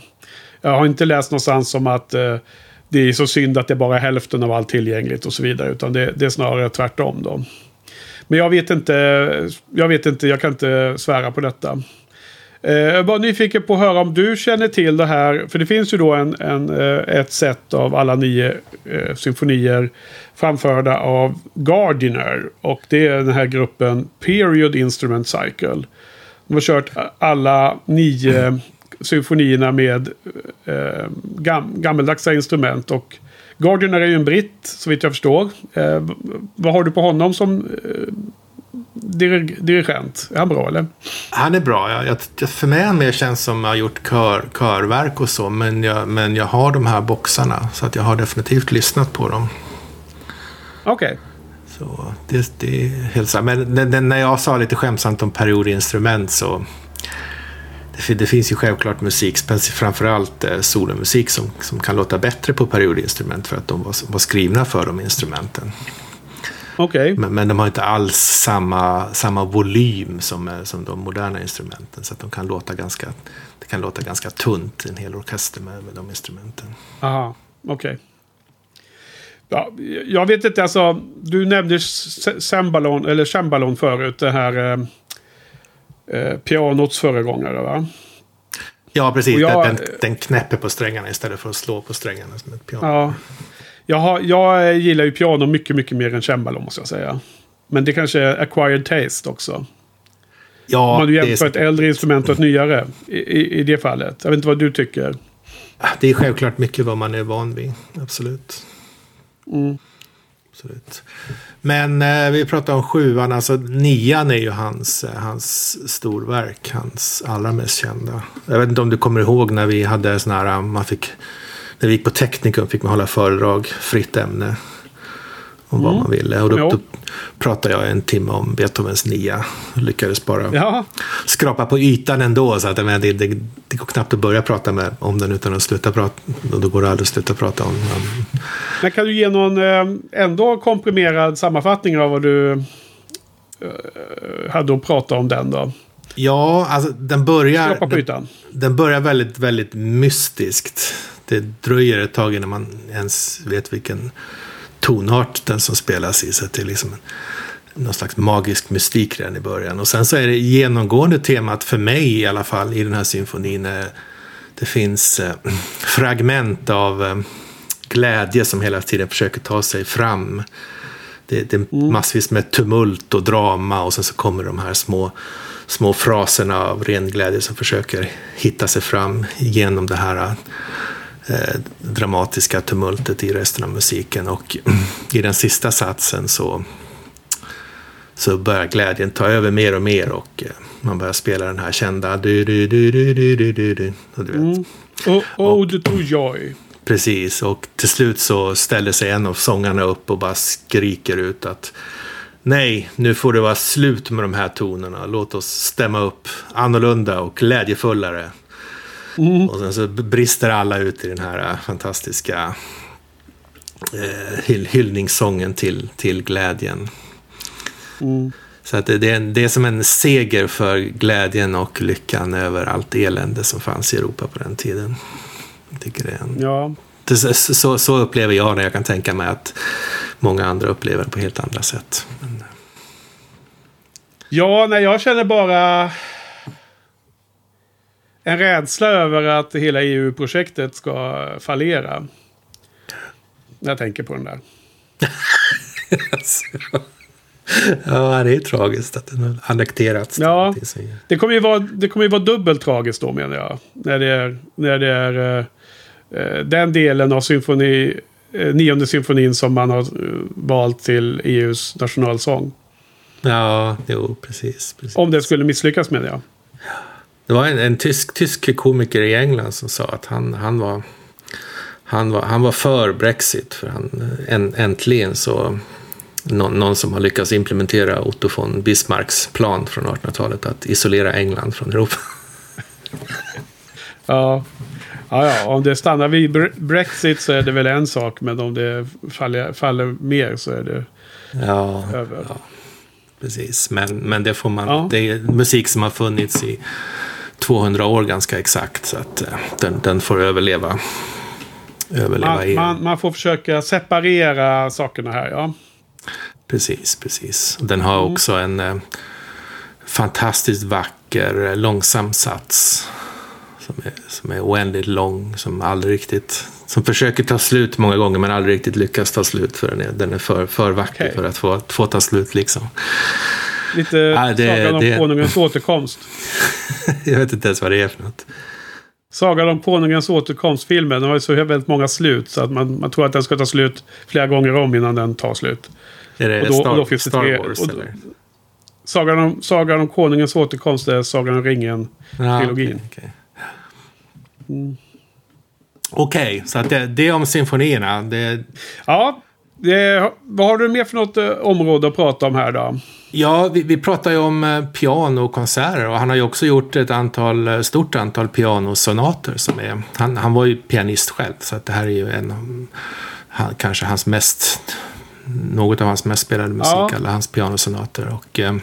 Jag har inte läst någonstans om att eh, det är så synd att det bara är hälften av allt tillgängligt och så vidare. Utan det, det är snarare tvärtom då. Men jag vet inte, jag vet inte, jag kan inte svära på detta. Eh, jag var nyfiken på att höra om du känner till det här. För det finns ju då en, en, eh, ett set av alla nio eh, symfonier framförda av Gardiner. Och det är den här gruppen Period Instrument Cycle. De har kört alla nio symfonierna med eh, gam, gammeldags instrument. Och Gardiner är ju en britt, så vitt jag förstår. Eh, vad har du på honom som eh, dir dirigent? Är han bra eller? Han är bra. Jag, jag, för mig är han mer känns som att ha gjort kör, körverk och så. Men jag, men jag har de här boxarna. Så att jag har definitivt lyssnat på dem. Okej. Så det, det är helt här. Men när jag sa lite skämtsamt om periodinstrument så. Det, det finns ju självklart musik, framförallt eh, solomusik som, som kan låta bättre på periodinstrument för att de var, var skrivna för de instrumenten. Okej. Men, men de har inte alls samma, samma volym som, eh, som de moderna instrumenten. Så att de kan låta ganska, det kan låta ganska tunt, en hel orkester med, med de instrumenten. Aha. Okej. Ja, jag vet inte, alltså. Du nämnde cembalon, eller cembalon förut. Det här eh, eh, pianots föregångare va? Ja, precis. Jag- den, den knäpper på strängarna istället för att slå på strängarna som ett piano. Ja. Jag, har, jag gillar ju piano mycket, mycket mer än cembalo måste jag säga. Men det kanske är acquired taste också. Ja, Om man det, jämför ett är, äldre instrument och ett nyare. I, i, I det fallet. Jag vet inte vad du tycker. det är självklart mycket vad man är van vid. Absolut. Mm. Absolut. Men eh, vi pratar om sjuan, alltså nian är ju hans, eh, hans storverk, hans allra mest kända. Jag vet inte om du kommer ihåg när vi hade sån här, eh, man fick, när vi gick på teknikum fick man hålla föredrag, fritt ämne. Om vad man ville. Och då, Jo. då pratade jag en timme om Beethovens nia. Lyckades bara Ja, skrapa på ytan ändå. Så att menar, det, det, det går knappt att börja prata med, om den utan att sluta prata. Och då går det aldrig att sluta prata om, om men kan du ge någon eh, ändå komprimerad sammanfattning av vad du eh, hade att prata om den då? Ja, alltså den börjar, den, den börjar väldigt, väldigt mystiskt. Det dröjer ett tag innan man ens vet vilken tonart den som spelas i. Så det är liksom en, någon slags magisk mystik redan i början. Och sen så är det genomgående temat för mig i alla fall i den här symfonin. eh, Det finns eh, fragment av eh, glädje som hela tiden försöker ta sig fram. Det, det är massvis med tumult och drama och sen så kommer de här små, små fraserna av ren glädje som försöker hitta sig fram genom det här eh, Eh, dramatiska tumultet i resten av musiken och i den sista satsen så, så börjar glädjen ta över mer och mer och eh, man börjar spela den här kända du du du du du du du, du och du vet. Mm. Och, det tog jag. Precis, och till slut så ställer sig en av sångarna upp och bara skriker ut att Nej, nu får det vara slut med de här tonerna. Låt oss stämma upp annorlunda och glädjefullare. Och sen så brister alla ut i den här äh, fantastiska eh, hyll hyllningssången till, till glädjen. Mm. Så att det, det, är, en- det är som en seger för glädjen och lyckan över allt elände som fanns i Europa på den tiden. Jag tycker det är en Ja. det, så, så, så upplever jag det. Jag kan tänka mig att många andra upplever det på helt andra sätt. Men, Ja, nej, jag känner bara en rädsla över att hela EU-projektet ska fallera. När jag tänker på den där. ja, det är tragiskt att den har annekterats. Ja. Det kommer ju vara, det kommer ju vara dubbelt tragiskt då menar jag. När det är, när det är eh, den delen av symfoni, eh, nionde symfonin som man har eh, valt till EUs nationalsång. ja, jo, precis. precis. Om det skulle misslyckas menar jag. Det var en, en tysk, tysk komiker i England som sa att han, han, var, han, var, han var för Brexit. För han, en, äntligen så någon, någon som har lyckats implementera Otto von Bismarcks plan från 1800-talet att isolera England från Europa. Ja. Ja, ja, om det stannar vid Bre- Brexit så är det väl en sak. Men om det faller, faller mer så är det Ja, över. ja precis. Men, men det får man. Ja. Det är musik som har funnits i 200 år ganska exakt. Så att eh, den, den får överleva. Överleva Man, man, man får försöka separera sakerna här, ja. Precis, precis. Den har Mm. också en eh, fantastiskt vacker eh, långsam sats. Som är, som är oändligt lång, som aldrig riktigt... Som försöker ta slut många gånger men aldrig riktigt lyckas ta slut för den är, den är för, för vacker Okej. för att få, få ta slut liksom. Lite Ja, det- Sagan om det- konungens återkomst. Jag vet inte ens vad det är för något. Sagan om konungens återkomst-filmen. Den har ju så väldigt många slut. Så att man, man tror att den ska ta slut flera gånger om innan den tar slut. Är det Och då- Star, och då finns det Star tre- Wars och eller? Sagan om, Sagan om konungens återkomst är Sagan om ringen. Ja, trilogin. Okej, okej. Okej, så att det, det är om symfonierna. Det, Ja, det, vad har du mer för något eh, område att prata om här då? Ja, vi, vi pratar ju om eh, piano och konserter och han har ju också gjort ett antal, eh, stort antal pianosonater. Som är, han, han var ju pianist själv, så att det här är ju en han, kanske hans mest, något av hans mest spelade musik, Ja. alla hans pianosonater. Och, eh,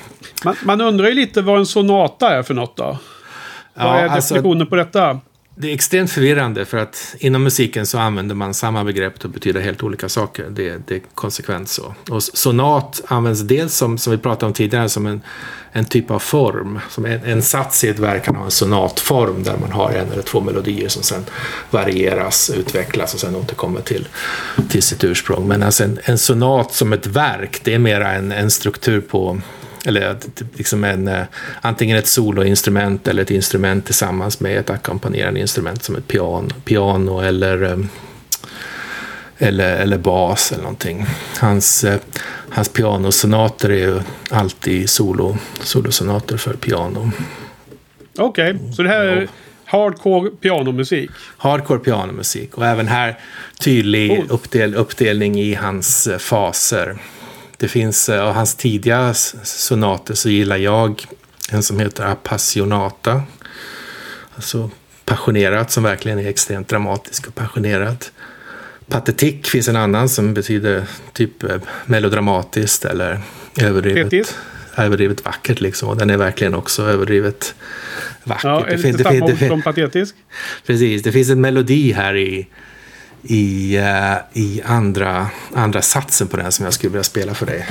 Man, man undrar ju lite vad en sonata är för något då. Vad Ja, är alltså- definitionen på detta? Det är extremt förvirrande för att inom musiken så använder man samma begrepp och betyder helt olika saker. Det, det är konsekvent så. Och sonat används dels som, som vi pratade om tidigare, som en, en typ av form. Som en, en sats i ett verk kan ha en sonatform där man har en eller två melodier som sen varieras, utvecklas och sen återkommer till, till sitt ursprung. Men alltså en, en sonat som ett verk, det är mera en, en struktur på eller liksom en, eh, antingen ett soloinstrument eller ett instrument tillsammans med ett ackompanjerande instrument som ett piano, piano eller, eh, eller, eller bas eller någonting. Hans, eh, hans pianosonater är ju alltid solo, solosonater för piano. Okej, okay, så det här är hardcore pianomusik? Hardcore pianomusik och även här tydlig uppdel, uppdelning i hans faser. Det finns, eh, av hans tidiga sonater så gillar jag en som heter Appassionata. Alltså passionerat som verkligen är extremt dramatisk och passionerat. Patetik finns en annan som betyder typ eh, melodramatiskt eller överdrivet, överdrivet vackert liksom. Den är verkligen också överdrivet vacker. Ja, det lite samma ord som patetisk? Precis, det finns en melodi här i i, eh, i andra, andra satsen på den som jag skulle vilja spela för dig.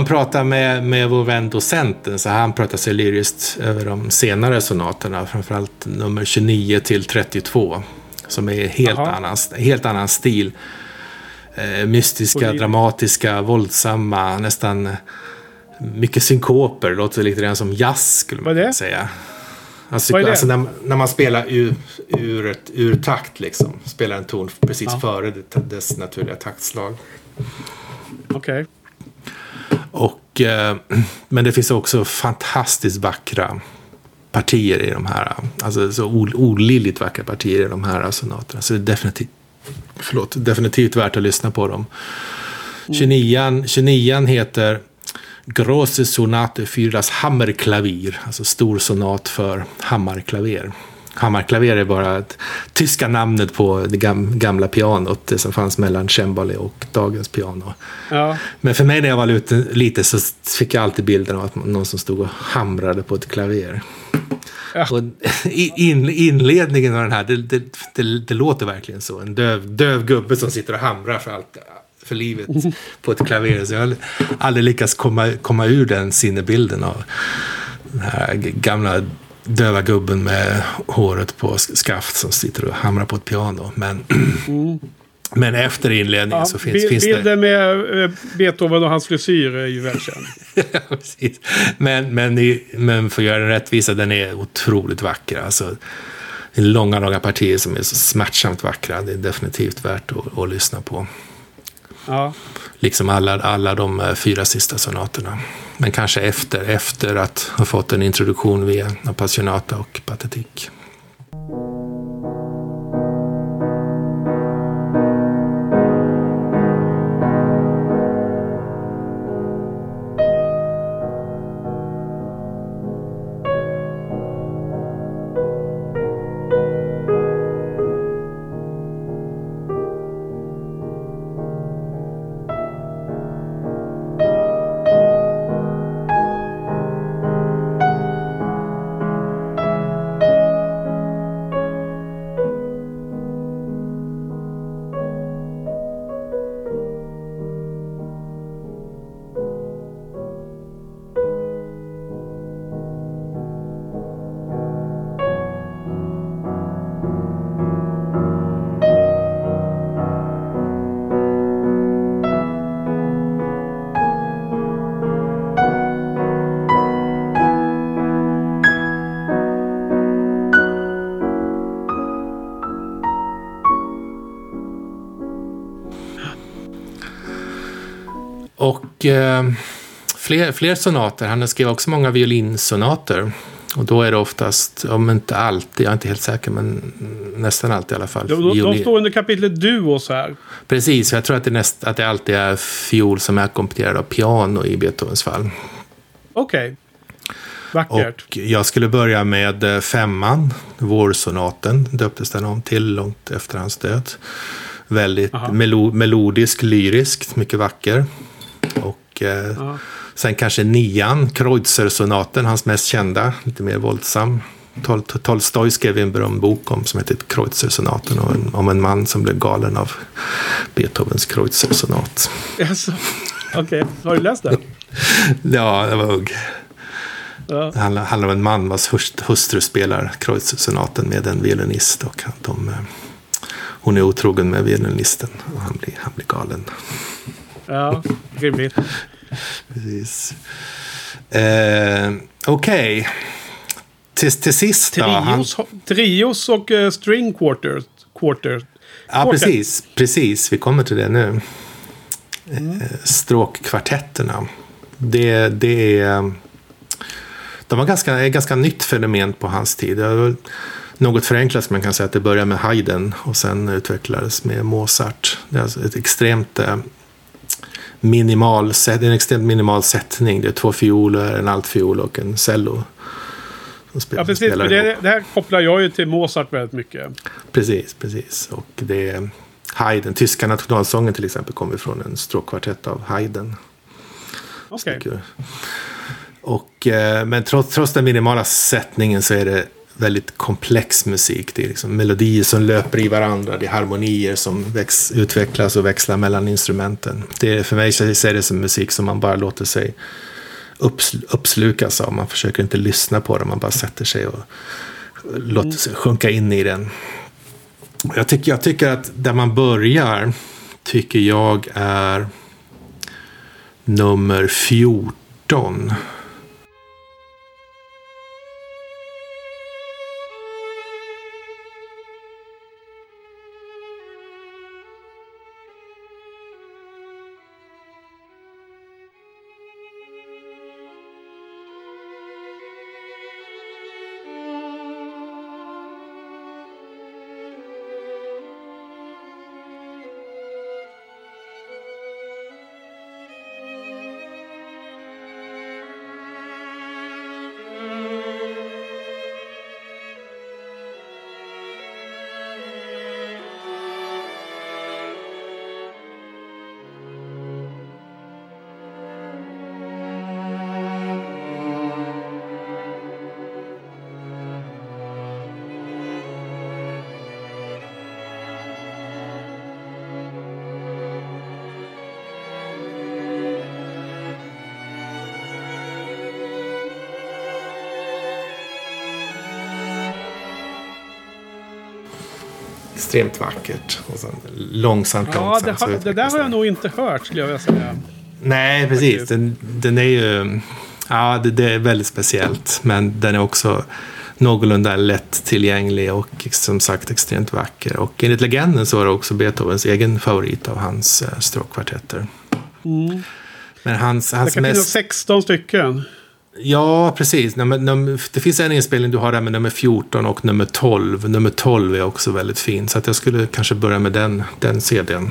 Man pratar med, med vår vän docenten så han pratat sig lyriskt över de senare sonaterna, framförallt nummer 29 till 32, som är helt, annan, helt annan stil. Eh, mystiska, dramatiska, våldsamma, nästan mycket synkoper. Låter lite grann som jazz skulle man kunna säga. Alltså, alltså när, när, man spelar ur, ur, ett, ur takt liksom. Spelar en ton precis ja. före dess naturliga taktslag. Okej. Okay. Och, eh, men det finns också fantastiskt vackra partier i de här. Alltså så olidligt vackra partier i de här sonaterna. Så det är definitivt, förlåt, definitivt värt att lyssna på dem. 29, 29 heter Grosse Sonate Fyras Hammerklavier. Alltså stor sonat för hammarklaver. Hammarklaver är bara tyska namnet på det gamla pianot, det som fanns mellan cembalo och dagens piano. Ja. Men för mig när jag var lite, lite så fick jag alltid bilden av att någon som stod och hamrade på ett klaver. Ja. Och in, inledningen av den här, det, det, det, det, låter verkligen så. En döv, döv gubbe som sitter och hamrar för, allt, för livet på ett klaver. Så jag har aldrig lyckats komma, komma ur den sinnebilden av den här gamla döva gubben med håret på skaft som sitter och hamrar på ett piano. Men, mm. men efter inledningen ja, så finns, bild, finns det... Bilden med eh, Beethoven och hans frisyr är ju välkänd. ja, precis. Men, men, men för att göra den rättvisa, den är otroligt vacker. Alltså, det är långa, långa partier som är så smärtsamt vackra. Det är definitivt värt att, att lyssna på. Ja. Liksom alla, alla de eh, fyra sista sonaterna. Men kanske efter, efter att ha fått en introduktion via Appassionata och Patetik. Och eh, fler, fler sonater. Han skrev också många violinsonater. Och då är det oftast, om inte alltid, jag är inte helt säker, men nästan alltid i alla fall. De, de, de står under kapitlet duos här. Precis, jag tror att det, näst, att det alltid är fiol som är ackompanjerad av piano i Beethovens fall. Okej. Vackert. Och jag skulle börja med eh, femman, vårsonaten, döptes den om till långt efter hans död. Väldigt melo melodisk, lyrisk, mycket vacker. Och eh, Ja. sen kanske nian, Kreutzer-sonaten, hans mest kända, lite mer våldsam. Tol Tolstoj skrev en berömd bok om, som heter Kreutzer-sonaten, och en, om en man som blev galen av Beethovens Kreutzer-sonat. Alltså, Okej, har du läst den? Ja, det var ugg. Ja. Det handlar, handlar om en man vars hust- hustru spelar Kreutzer-sonaten med en violinist. Och de, eh, hon är otrogen med violinisten och han blir, han blir galen. Ja, rimligt. Precis. Eh, Okej. Till, till sist då. Han, Trios, trios och eh, string quarters. quarter. ja, precis. Precis, vi kommer till det nu. Eh, stråkkvartetterna. Det, det är... De var ganska, är ett ganska nytt fenomen på hans tid. Något förenklat man kan säga att det började med Haydn och sen utvecklades med Mozart. Det är alltså ett extremt eh, minimal, en extremt minimal sättning. Det är två fioler, en altfiol och en cello. Ja, precis. det, det här kopplar jag ju till Mozart väldigt mycket. Precis, precis. Och det är Haydn, tyska nationalsången till exempel kommer från en stråkkvartett av Haydn. Okej. Tycker- Och, eh, men trots, trots den minimala sättningen så är det väldigt komplex musik. Det är liksom melodier som löper i varandra, det är harmonier som väx, utvecklas och växlar mellan instrumenten. Det är, för mig ser är det som musik som man bara låter sig upps, uppslukas av. Man försöker inte lyssna på den, man bara sätter sig och låter sig sjunka in i den. Jag tycker, jag tycker att där man börjar tycker jag är nummer 14. Extremt vackert. Och sen långsamt, Ja, långsamt. det, har, det där har jag nog inte hört skulle jag vilja säga. Nej, precis. Den, den är ju... Ja, det, det är väldigt speciellt. Men den är också någorlunda lättillgänglig och som sagt extremt vacker. Och enligt legenden så var det också Beethovens egen favorit av hans eh, stråkkvartetter. Men hans, Det hans kan finnas mest... 16 stycken. Ja, precis. Det finns en inspelning du har där med nummer 14 och nummer 12. Nummer 12 är också väldigt fin. Så att jag skulle kanske börja med den, den CDn.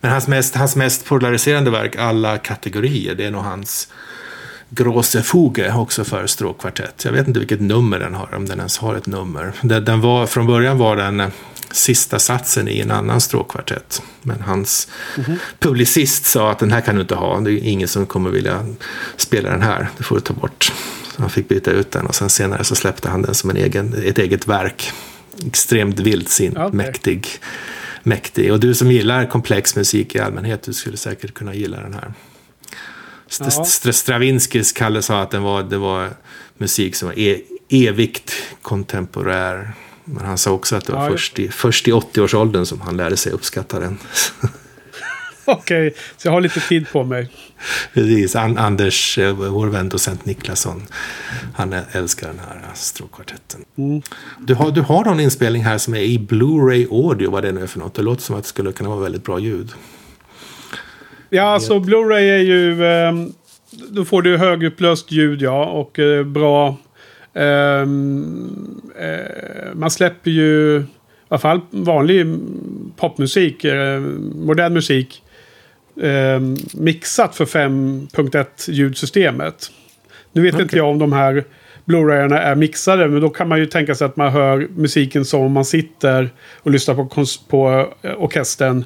Men hans mest, hans mest polariserande verk, alla kategorier, det är nog hans Große Fuge, också för stråkkvartett. Jag vet inte vilket nummer den har, om den ens har ett nummer. Den, den var, från början var den sista satsen i en annan stråkkvartett. Men hans publicist sa att den här kan du inte ha, det är ingen som kommer vilja spela den här, det får du ta bort. Så han fick byta ut den och sen senare så släppte han den som en egen, ett eget verk. Extremt vildsint, Okej. mäktig. Mäktig. Och du som gillar komplex musik i allmänhet, du skulle säkert kunna gilla den här. St-. St- Stravinskys Kalle sa att den var, det var musik som var e- evigt kontemporär. Men han sa också att det var Ja, först i, först i 80-årsåldern som han lärde sig uppskatta den. Okej, så jag har lite tid på mig. Precis, An- Anders, eh, vår vän docent Niklasson, han älskar den här stråkkvartetten. Du, har, du har någon inspelning här som är i Blu-ray audio, vad det nu är för något. Det låter som att det skulle kunna vara väldigt bra ljud. Ja, alltså Blu-ray är ju... ehm, då får du högupplöst ljud, ja. Och eh, bra eh, man släpper ju i alla fall vanlig popmusik, eh, modern musik, eh, mixat för 5.1 ljudsystemet. Nu vet Okej. inte jag om de här Blu-rayarna är mixade, men då kan man ju tänka sig att man hör musiken som om man sitter och lyssnar på, på eh, orkestern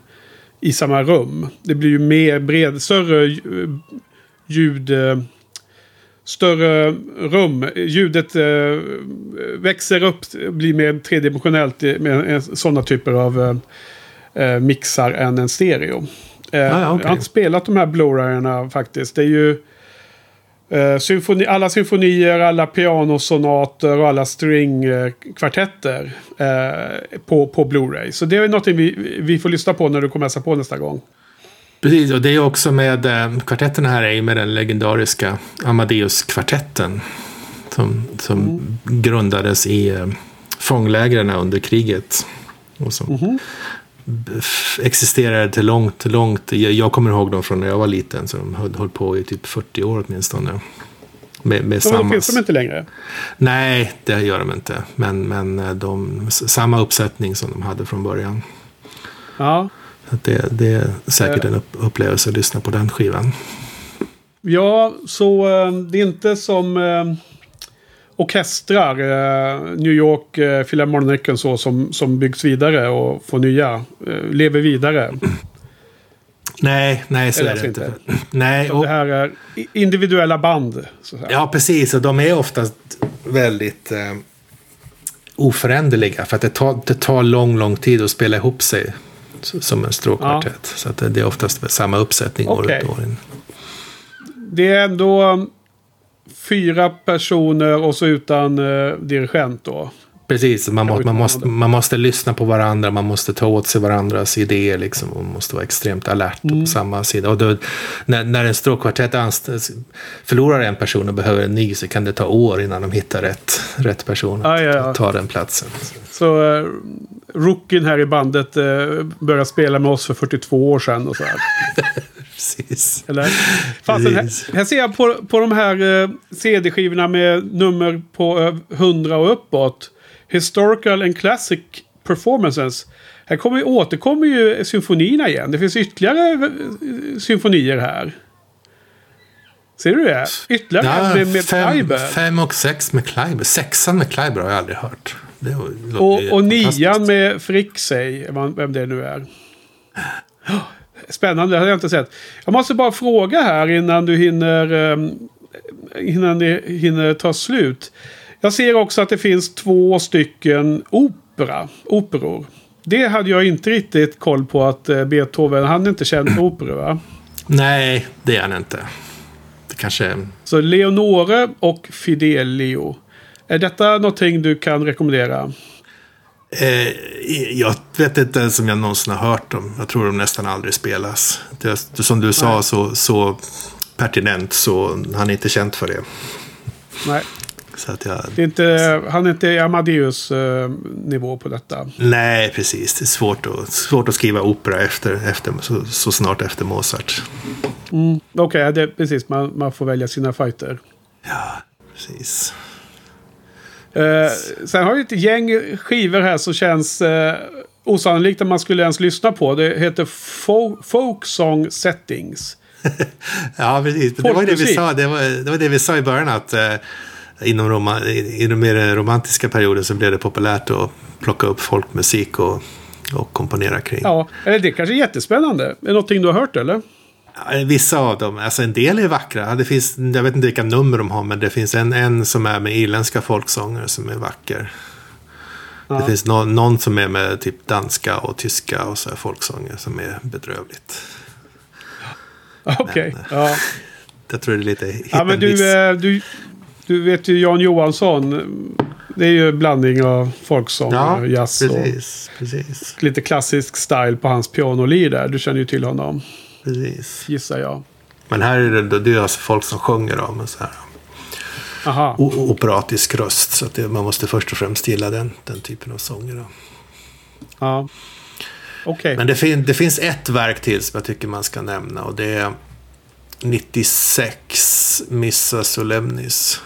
i samma rum. Det blir ju mer bred, större eh, ljud... Större rum. Ljudet eh, växer upp, blir mer tredimensionellt med sådana typer av eh, eh, mixar än en stereo. Ja, okej. Jag har inte spelat de här Blu-rayarna faktiskt. Det är ju eh, symfoni, alla symfonier, alla pianosonater och alla stringkvartetter eh, på, på Blu-ray. Så det är någonting vi, vi får lyssna på när du kommer hälsa på nästa gång. Precis, och det är också med eh, kvartetten här är ju med den legendariska Amadeus-kvartetten. Som, som grundades i eh, fånglägren under kriget. Och som f- existerade till långt, långt. Jag, kommer ihåg dem från när jag var liten. Så de höll, höll på i typ 40 år åtminstone. Med, med samma... finns de inte längre. Nej, det gör de inte. Men, men eh, de, samma uppsättning som de hade från början. Ja. Det, det är säkert en upp, upplevelse att lyssna på den skivan. Ja, så eh, det är inte som eh, orkestrar, eh, New York eh, Philharmonicen så, som, som byggs vidare och får nya, eh, lever vidare. Nej, nej så Eller är det inte. inte. Nej, och, det här är individuella band. Ja precis. Och de är oftast väldigt eh, oföränderliga. För att det tar, det tar lång, lång tid att spela ihop sig. Som en stråkkvartett. Så att det, är oftast samma uppsättning år Okej. ut och år in. Det är ändå fyra personer och så utan eh, dirigent då. Precis, man, må, man, måste, man måste lyssna på varandra, man måste ta åt sig varandras idéer liksom, och man måste vara extremt alert Mm. på samma sida. Och då, när, när en stråkkvartett förlorar en person och behöver en ny så kan det ta år innan de hittar rätt, rätt person att ja, ja. ta den platsen. Så uh, rookien här i bandet eh, började spela med oss för 42 år sedan och så här. Precis. Eller? Precis. här, här ser jag på, på de här eh, CD-skivorna med nummer på eh, 100 och uppåt. Historical and Classic Performances. Här kommer, återkommer ju symfonierna igen. Det finns ytterligare eh, symfonier här. Ser du det? Ytterligare en med, med fem, Kleiber. fem och sex med Kleiber. Sexan med Kleiber har jag aldrig hört. Och, och nian med Frixey, vem det nu är. Spännande, det hade jag inte sett. Jag måste bara fråga här innan du hinner, um, innan det hinner ta slut. Jag ser också att det finns två stycken opera, operor. Det hade jag inte riktigt koll på att eh, Beethoven, han är inte känd för operor va? Nej, det är han inte. Det kanske är... Så Leonore och Fidelio. Är detta någonting du kan rekommendera? Eh, jag vet inte ens om jag någonsin har hört dem. Jag tror de nästan aldrig spelas. Det, som du sa, Nej. så, så pertinent så han är inte känt för det. Nej, Så att jag, det är inte, han är inte i Amadeus eh, nivå på detta. nej, precis. Det är svårt att, svårt att skriva opera efter, efter, så, så snart efter Mozart. Okej, det precis. Man, man får välja sina fighter. Ja, precis. Eh, sen har vi ett gäng skivor här som känns eh, osannolikt att man skulle ens lyssna på. Det heter Fo- Folk Song Settings. Ja, precis. Det var, det, vi sa, det, var, det var det vi sa i början. att eh, inom roma, i, den mer romantiska perioden så blev det populärt att plocka upp folkmusik och, och komponera kring. Ja, eller det kanske är jättespännande. Är det någonting du har hört eller? Vissa av dem, alltså en del är vackra. Det finns, jag vet inte vilka nummer de har, men det finns en, en som är med irländska folksånger som är vacker. Ja. Det finns nå- någon som är med typ danska och tyska och så här folksånger som är bedrövligt. Okej. Men, Ja. Jag tror det är lite hit ja, men du, eh, du, du vet ju Jan Johansson. Det är ju blandning av folksång Ja, och jazz och precis, precis, lite klassisk style på hans pianolir där. Du känner ju till honom, precis. gissar jag. Men här är det, det är alltså folk som sjunger då, med så här Aha. operatisk röst. Så att det, man måste först och främst gilla den, den typen av sånger. Då. Ja. Okej. Men det, fin- det finns ett verk till som jag tycker man ska nämna. Och det är 96 Missa Solemnis.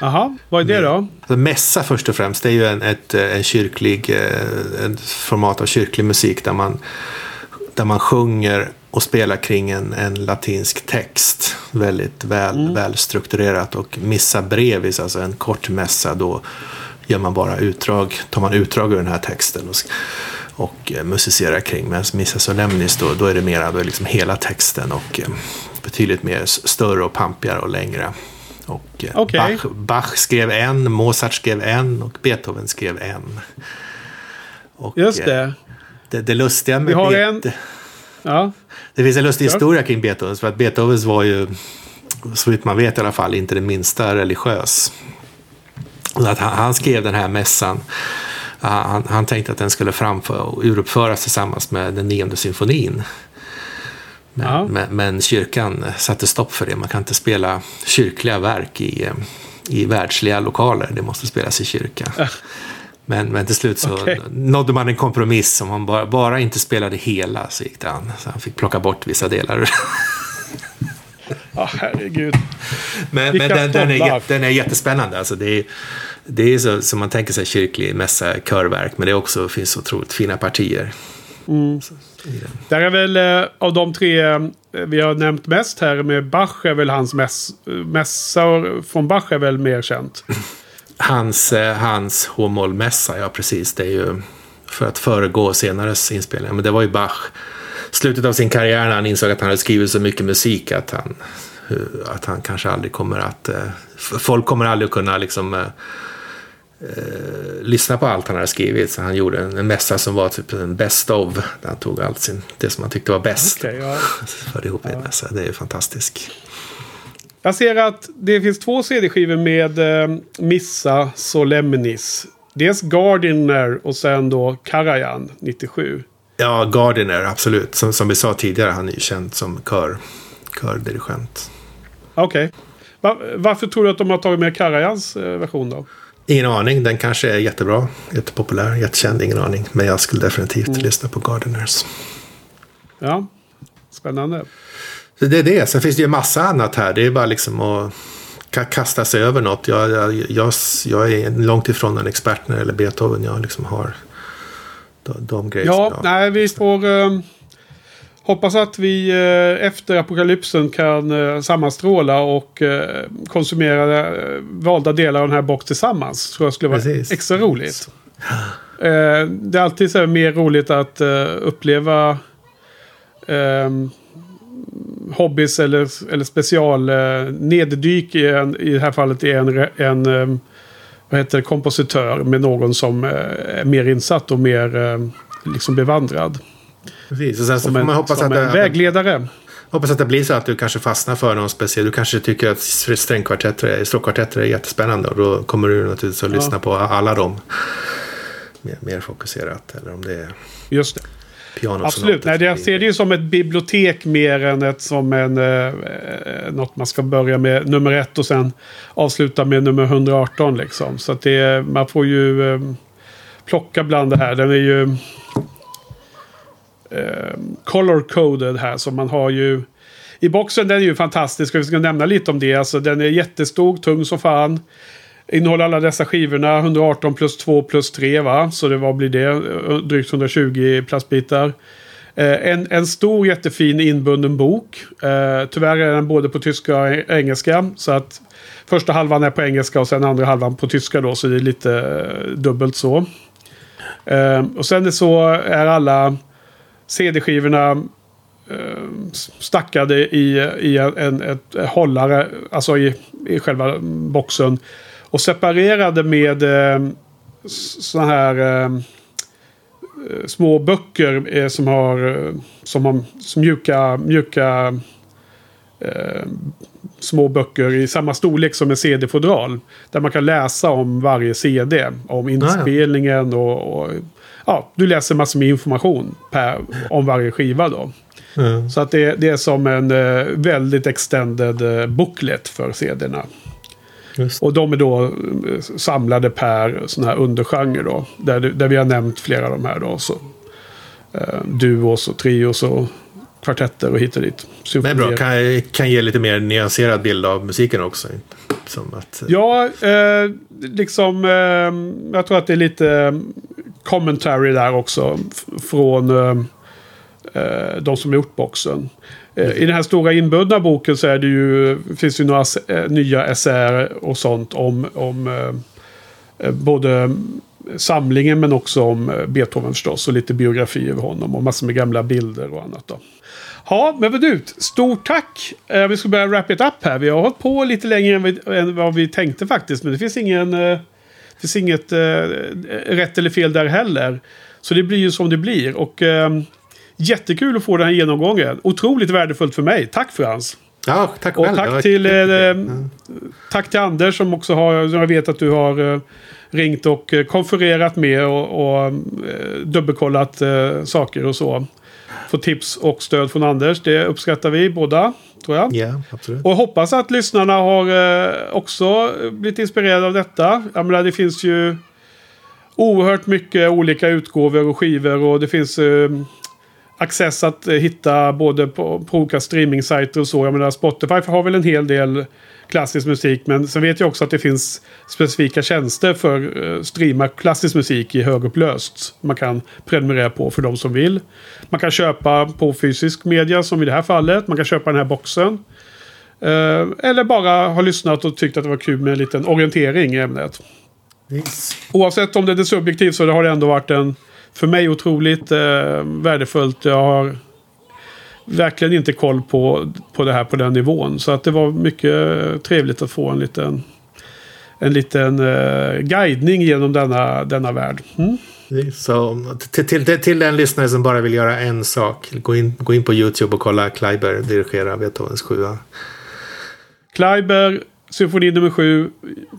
Jaha, vad är det då? Alltså, mässa först och främst, det är ju en, ett, en kyrklig, eh, ett format av kyrklig musik där man, där man sjunger och spelar kring en, en latinsk text. Väldigt väl, mm. välstrukturerat och missa brevis, alltså en kort mässa, då gör man bara utdrag, tar man utdrag ur den här texten och, och eh, musicerar kring. Medan Missa Solemnis då, då är det mera då är liksom hela texten och eh, betydligt mer större och pampigare och längre. Och eh, okay. Bach, Bach, skrev en, Mozart skrev en och Beethoven skrev en. Och, Just det. Det, det lustiga med Beethoven... En... Ja. Det finns en lustig historia kring Beethoven. För att Beethoven var ju, så vitt man vet i alla fall, inte det minsta religiös. Att han, han skrev den här mässan. Han, han tänkte att den skulle framföra och uruppföras tillsammans med den nionde symfonin. Men, ja. men, men, kyrkan satte stopp för det. Man kan inte spela kyrkliga verk i, i världsliga lokaler. Det måste spelas i kyrka. Men, men till slut så okay. nådde man en kompromiss. Om man bara, bara inte spelade hela så gick det an. Så han fick plocka bort vissa delar. Ja, oh, herregud. Men, men den, den, är, den är jättespännande. Alltså det är, det är så som man tänker sig kyrklig mässa, körverk. Men det också, finns otroligt fina partier. Mm. Där är väl eh, av de tre eh, vi har nämnt mest här med Bach är väl hans mäss, mässa från Bach är väl mer känt. Hans, eh, hans H-moll-mässa, ja precis. Det är ju för att föregå senares inspelningar. Men det var ju Bach. Slutet av sin karriär när han insåg att han hade skrivit så mycket musik att han, att han kanske aldrig kommer att... Folk kommer aldrig att kunna liksom eh, lyssna på allt han hade skrivit. Så han gjorde en, en mässa som var typ en best of. Där han tog allt sin, det som han tyckte var bäst. Okay, ja. Förde ihop ja. en mässa. Det är fantastiskt. Jag ser att det finns två CD-skivor med eh, Missa Solemnis. Dels Gardiner och sen då Karajan 97. Ja, Gardiner, absolut. Som, som vi sa tidigare, han är ju känd som kör, kördirigent. Okej. Okay. Va varför tror du att de har tagit med Karajans eh, version då? Ingen aning. Den kanske är jättebra, jättepopulär, jättekänd. Ingen aning. Men jag skulle definitivt mm. lyssna på Gardeners. Ja, spännande. Så det är det. Sen finns det ju massa annat här. Det är bara liksom att kasta sig över något. Jag, jag, jag, jag är långt ifrån en expert när det gäller Beethoven. Jag liksom har de, de grejerna. Ja, nej, vi får... Um Hoppas att vi eh, efter apokalypsen kan eh, sammanstråla och eh, konsumera valda delar av den här box tillsammans. Tror jag skulle vara Precis. extra roligt. Det är alltid så mer roligt att uppleva um, hobbys eller, eller special neddyk i, en, i det här fallet i en, en um, vad heter kompositör med någon som är mer insatt och mer uh, liksom bevandrad. Precis, och sen så man hoppas att det, vägledare. Hoppas att det blir så att du kanske fastnar för någon speciell. Du kanske tycker att strängkvartetter, stråkkvartetter är jättespännande. Och då kommer du naturligtvis att ja. lyssna på alla dem. Mer, mer fokuserat. Eller om det är Just det. Absolut. Nej, jag ser det ju som ett bibliotek mer än ett som en, eh, något man ska börja med nummer ett och sen avsluta med nummer 118. Liksom. Så att det, man får ju eh, plocka bland det här. Den är ju eh, color-coded här. Så man har ju... I boxen den är ju fantastisk. Vi ska nämna lite om det. Alltså, den är jättestor, tung som fan. Innehåller alla dessa skivorna. 118 plus 2 plus 3 va. Så det, vad blir det? Eh, drygt 120 plastbitar. Eh, en, en stor jättefin inbunden bok. Eh, tyvärr är den både på tyska och engelska. Så att första halvan är på engelska och sen andra halvan på tyska då. Så det är lite eh, dubbelt så. Eh, och sen är så är alla CD-skivorna eh, stackade i, i en, ett hållare, alltså i, i själva boxen. Och separerade med eh, sådana här eh, små böcker eh, som har, eh, som har som mjuka, mjuka eh, små böcker i samma storlek som en CD-fodral. Där man kan läsa om varje CD. Om inspelningen och, och ja, du läser massor med information per, om varje skiva då. Mm. Så att det, det, är som en uh, väldigt extended uh, booklet för CD-erna. Och de är då uh, samlade per sån här undergenre då. Där, där vi har nämnt flera av de här då. Så, uh, duos och trios och kvartetter och hit och dit. Det är bra, kan, kan ge lite mer nyanserad bild av musiken också. Som att, Ja, eh, liksom... Eh, jag tror att det är lite eh, commentary där också. Från eh, eh, de som gjort boxen. Eh, I den här stora inbundna boken så är det ju, finns det ju några eh, nya essäer och sånt om, om eh, både samlingen men också om Beethoven förstås. Och lite biografi över honom och massor med gamla bilder och annat. Då. Ja, men vad du, stort tack! Eh, vi ska börja wrap it up här. Vi har hållit på lite längre än, vi, än vad vi tänkte faktiskt. Men det finns ingen... Eh, det finns inget eh, rätt eller fel där heller. Så det blir ju som det blir. Och eh, jättekul att få den här genomgången. Otroligt värdefullt för mig. Tack Frans! ja, tack Och själv. Tack till, eh, tack till Anders som också har, jag vet att du har eh, ringt och eh, konfererat med och, och eh, dubbelkollat saker och så. Få tips och stöd från Anders. Det uppskattar vi båda, tror jag. Ja, absolut. Och hoppas att lyssnarna har eh, också blivit inspirerade av detta. Jag menar, det finns ju oerhört mycket olika utgåvor och skivor och det finns eh, access att eh, hitta både på, på olika streamingsajter och så. Jag menar, Spotify har väl en hel del klassisk musik men sen vet jag också att det finns specifika tjänster för eh, streama klassisk musik i högupplöst. Man kan prenumerera på för de som vill. Man kan köpa på fysisk media som i det här fallet. Man kan köpa den här boxen. Eh, eller bara ha lyssnat och tyckt att det var kul med en liten orientering i ämnet. Yes. Oavsett om det är subjektivt så har det ändå varit en för mig otroligt eh, värdefullt. Jag har verkligen inte koll på, på det här på den nivån. Så att det var mycket trevligt att få en liten, en liten eh, guidning genom denna, denna värld. Mm. Så till, till, till den lyssnare som bara vill göra en sak. Gå in, gå in på YouTube och kolla Kleiber dirigera Beethovens sjua. Kleiber, symfoni nummer sju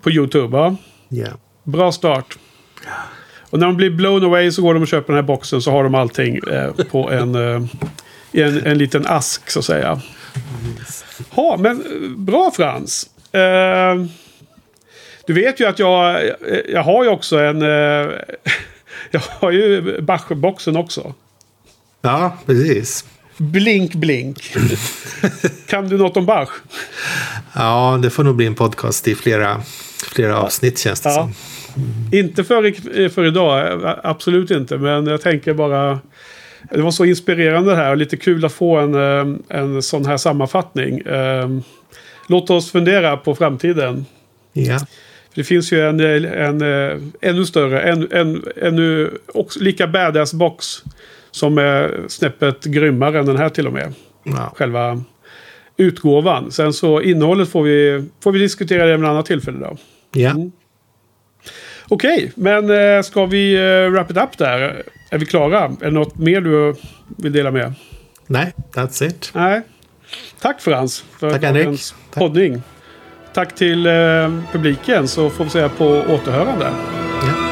på YouTube. Va? Ja. Bra start. Och när de blir blown away så går de och köper den här boxen så har de allting eh, på en, eh, i en, en liten ask så att säga. Ja, men bra Frans. Eh, du vet ju att jag, jag har ju också en... Eh, jag har ju Bach-boxen också. ja, precis. Blink blink. kan du något om Bach? Ja, det får nog bli en podcast i flera, flera avsnitt känns det Ja. som. Inte för, för idag, absolut inte. Men jag tänker bara... Det var så inspirerande det här och lite kul att få en, eh, en sån här sammanfattning. Eh, Låt oss fundera på framtiden. Ja. Det finns ju en, en, eh, ännu större, en, en, ännu också lika badass box. Som är snäppet grymmare än den här till och med. Ja. Själva utgåvan. Sen så innehållet får vi, får vi diskutera det vid ett annat tillfälle då. ja. Okej, men eh, ska vi eh, wrap it up där? Är vi klara? Är det något mer du vill dela med? Nej, that's it. Nej. Tack Frans för Tack, Henrik. Tack. poddning. Tack till eh, publiken så får vi säga på återhörande. Ja.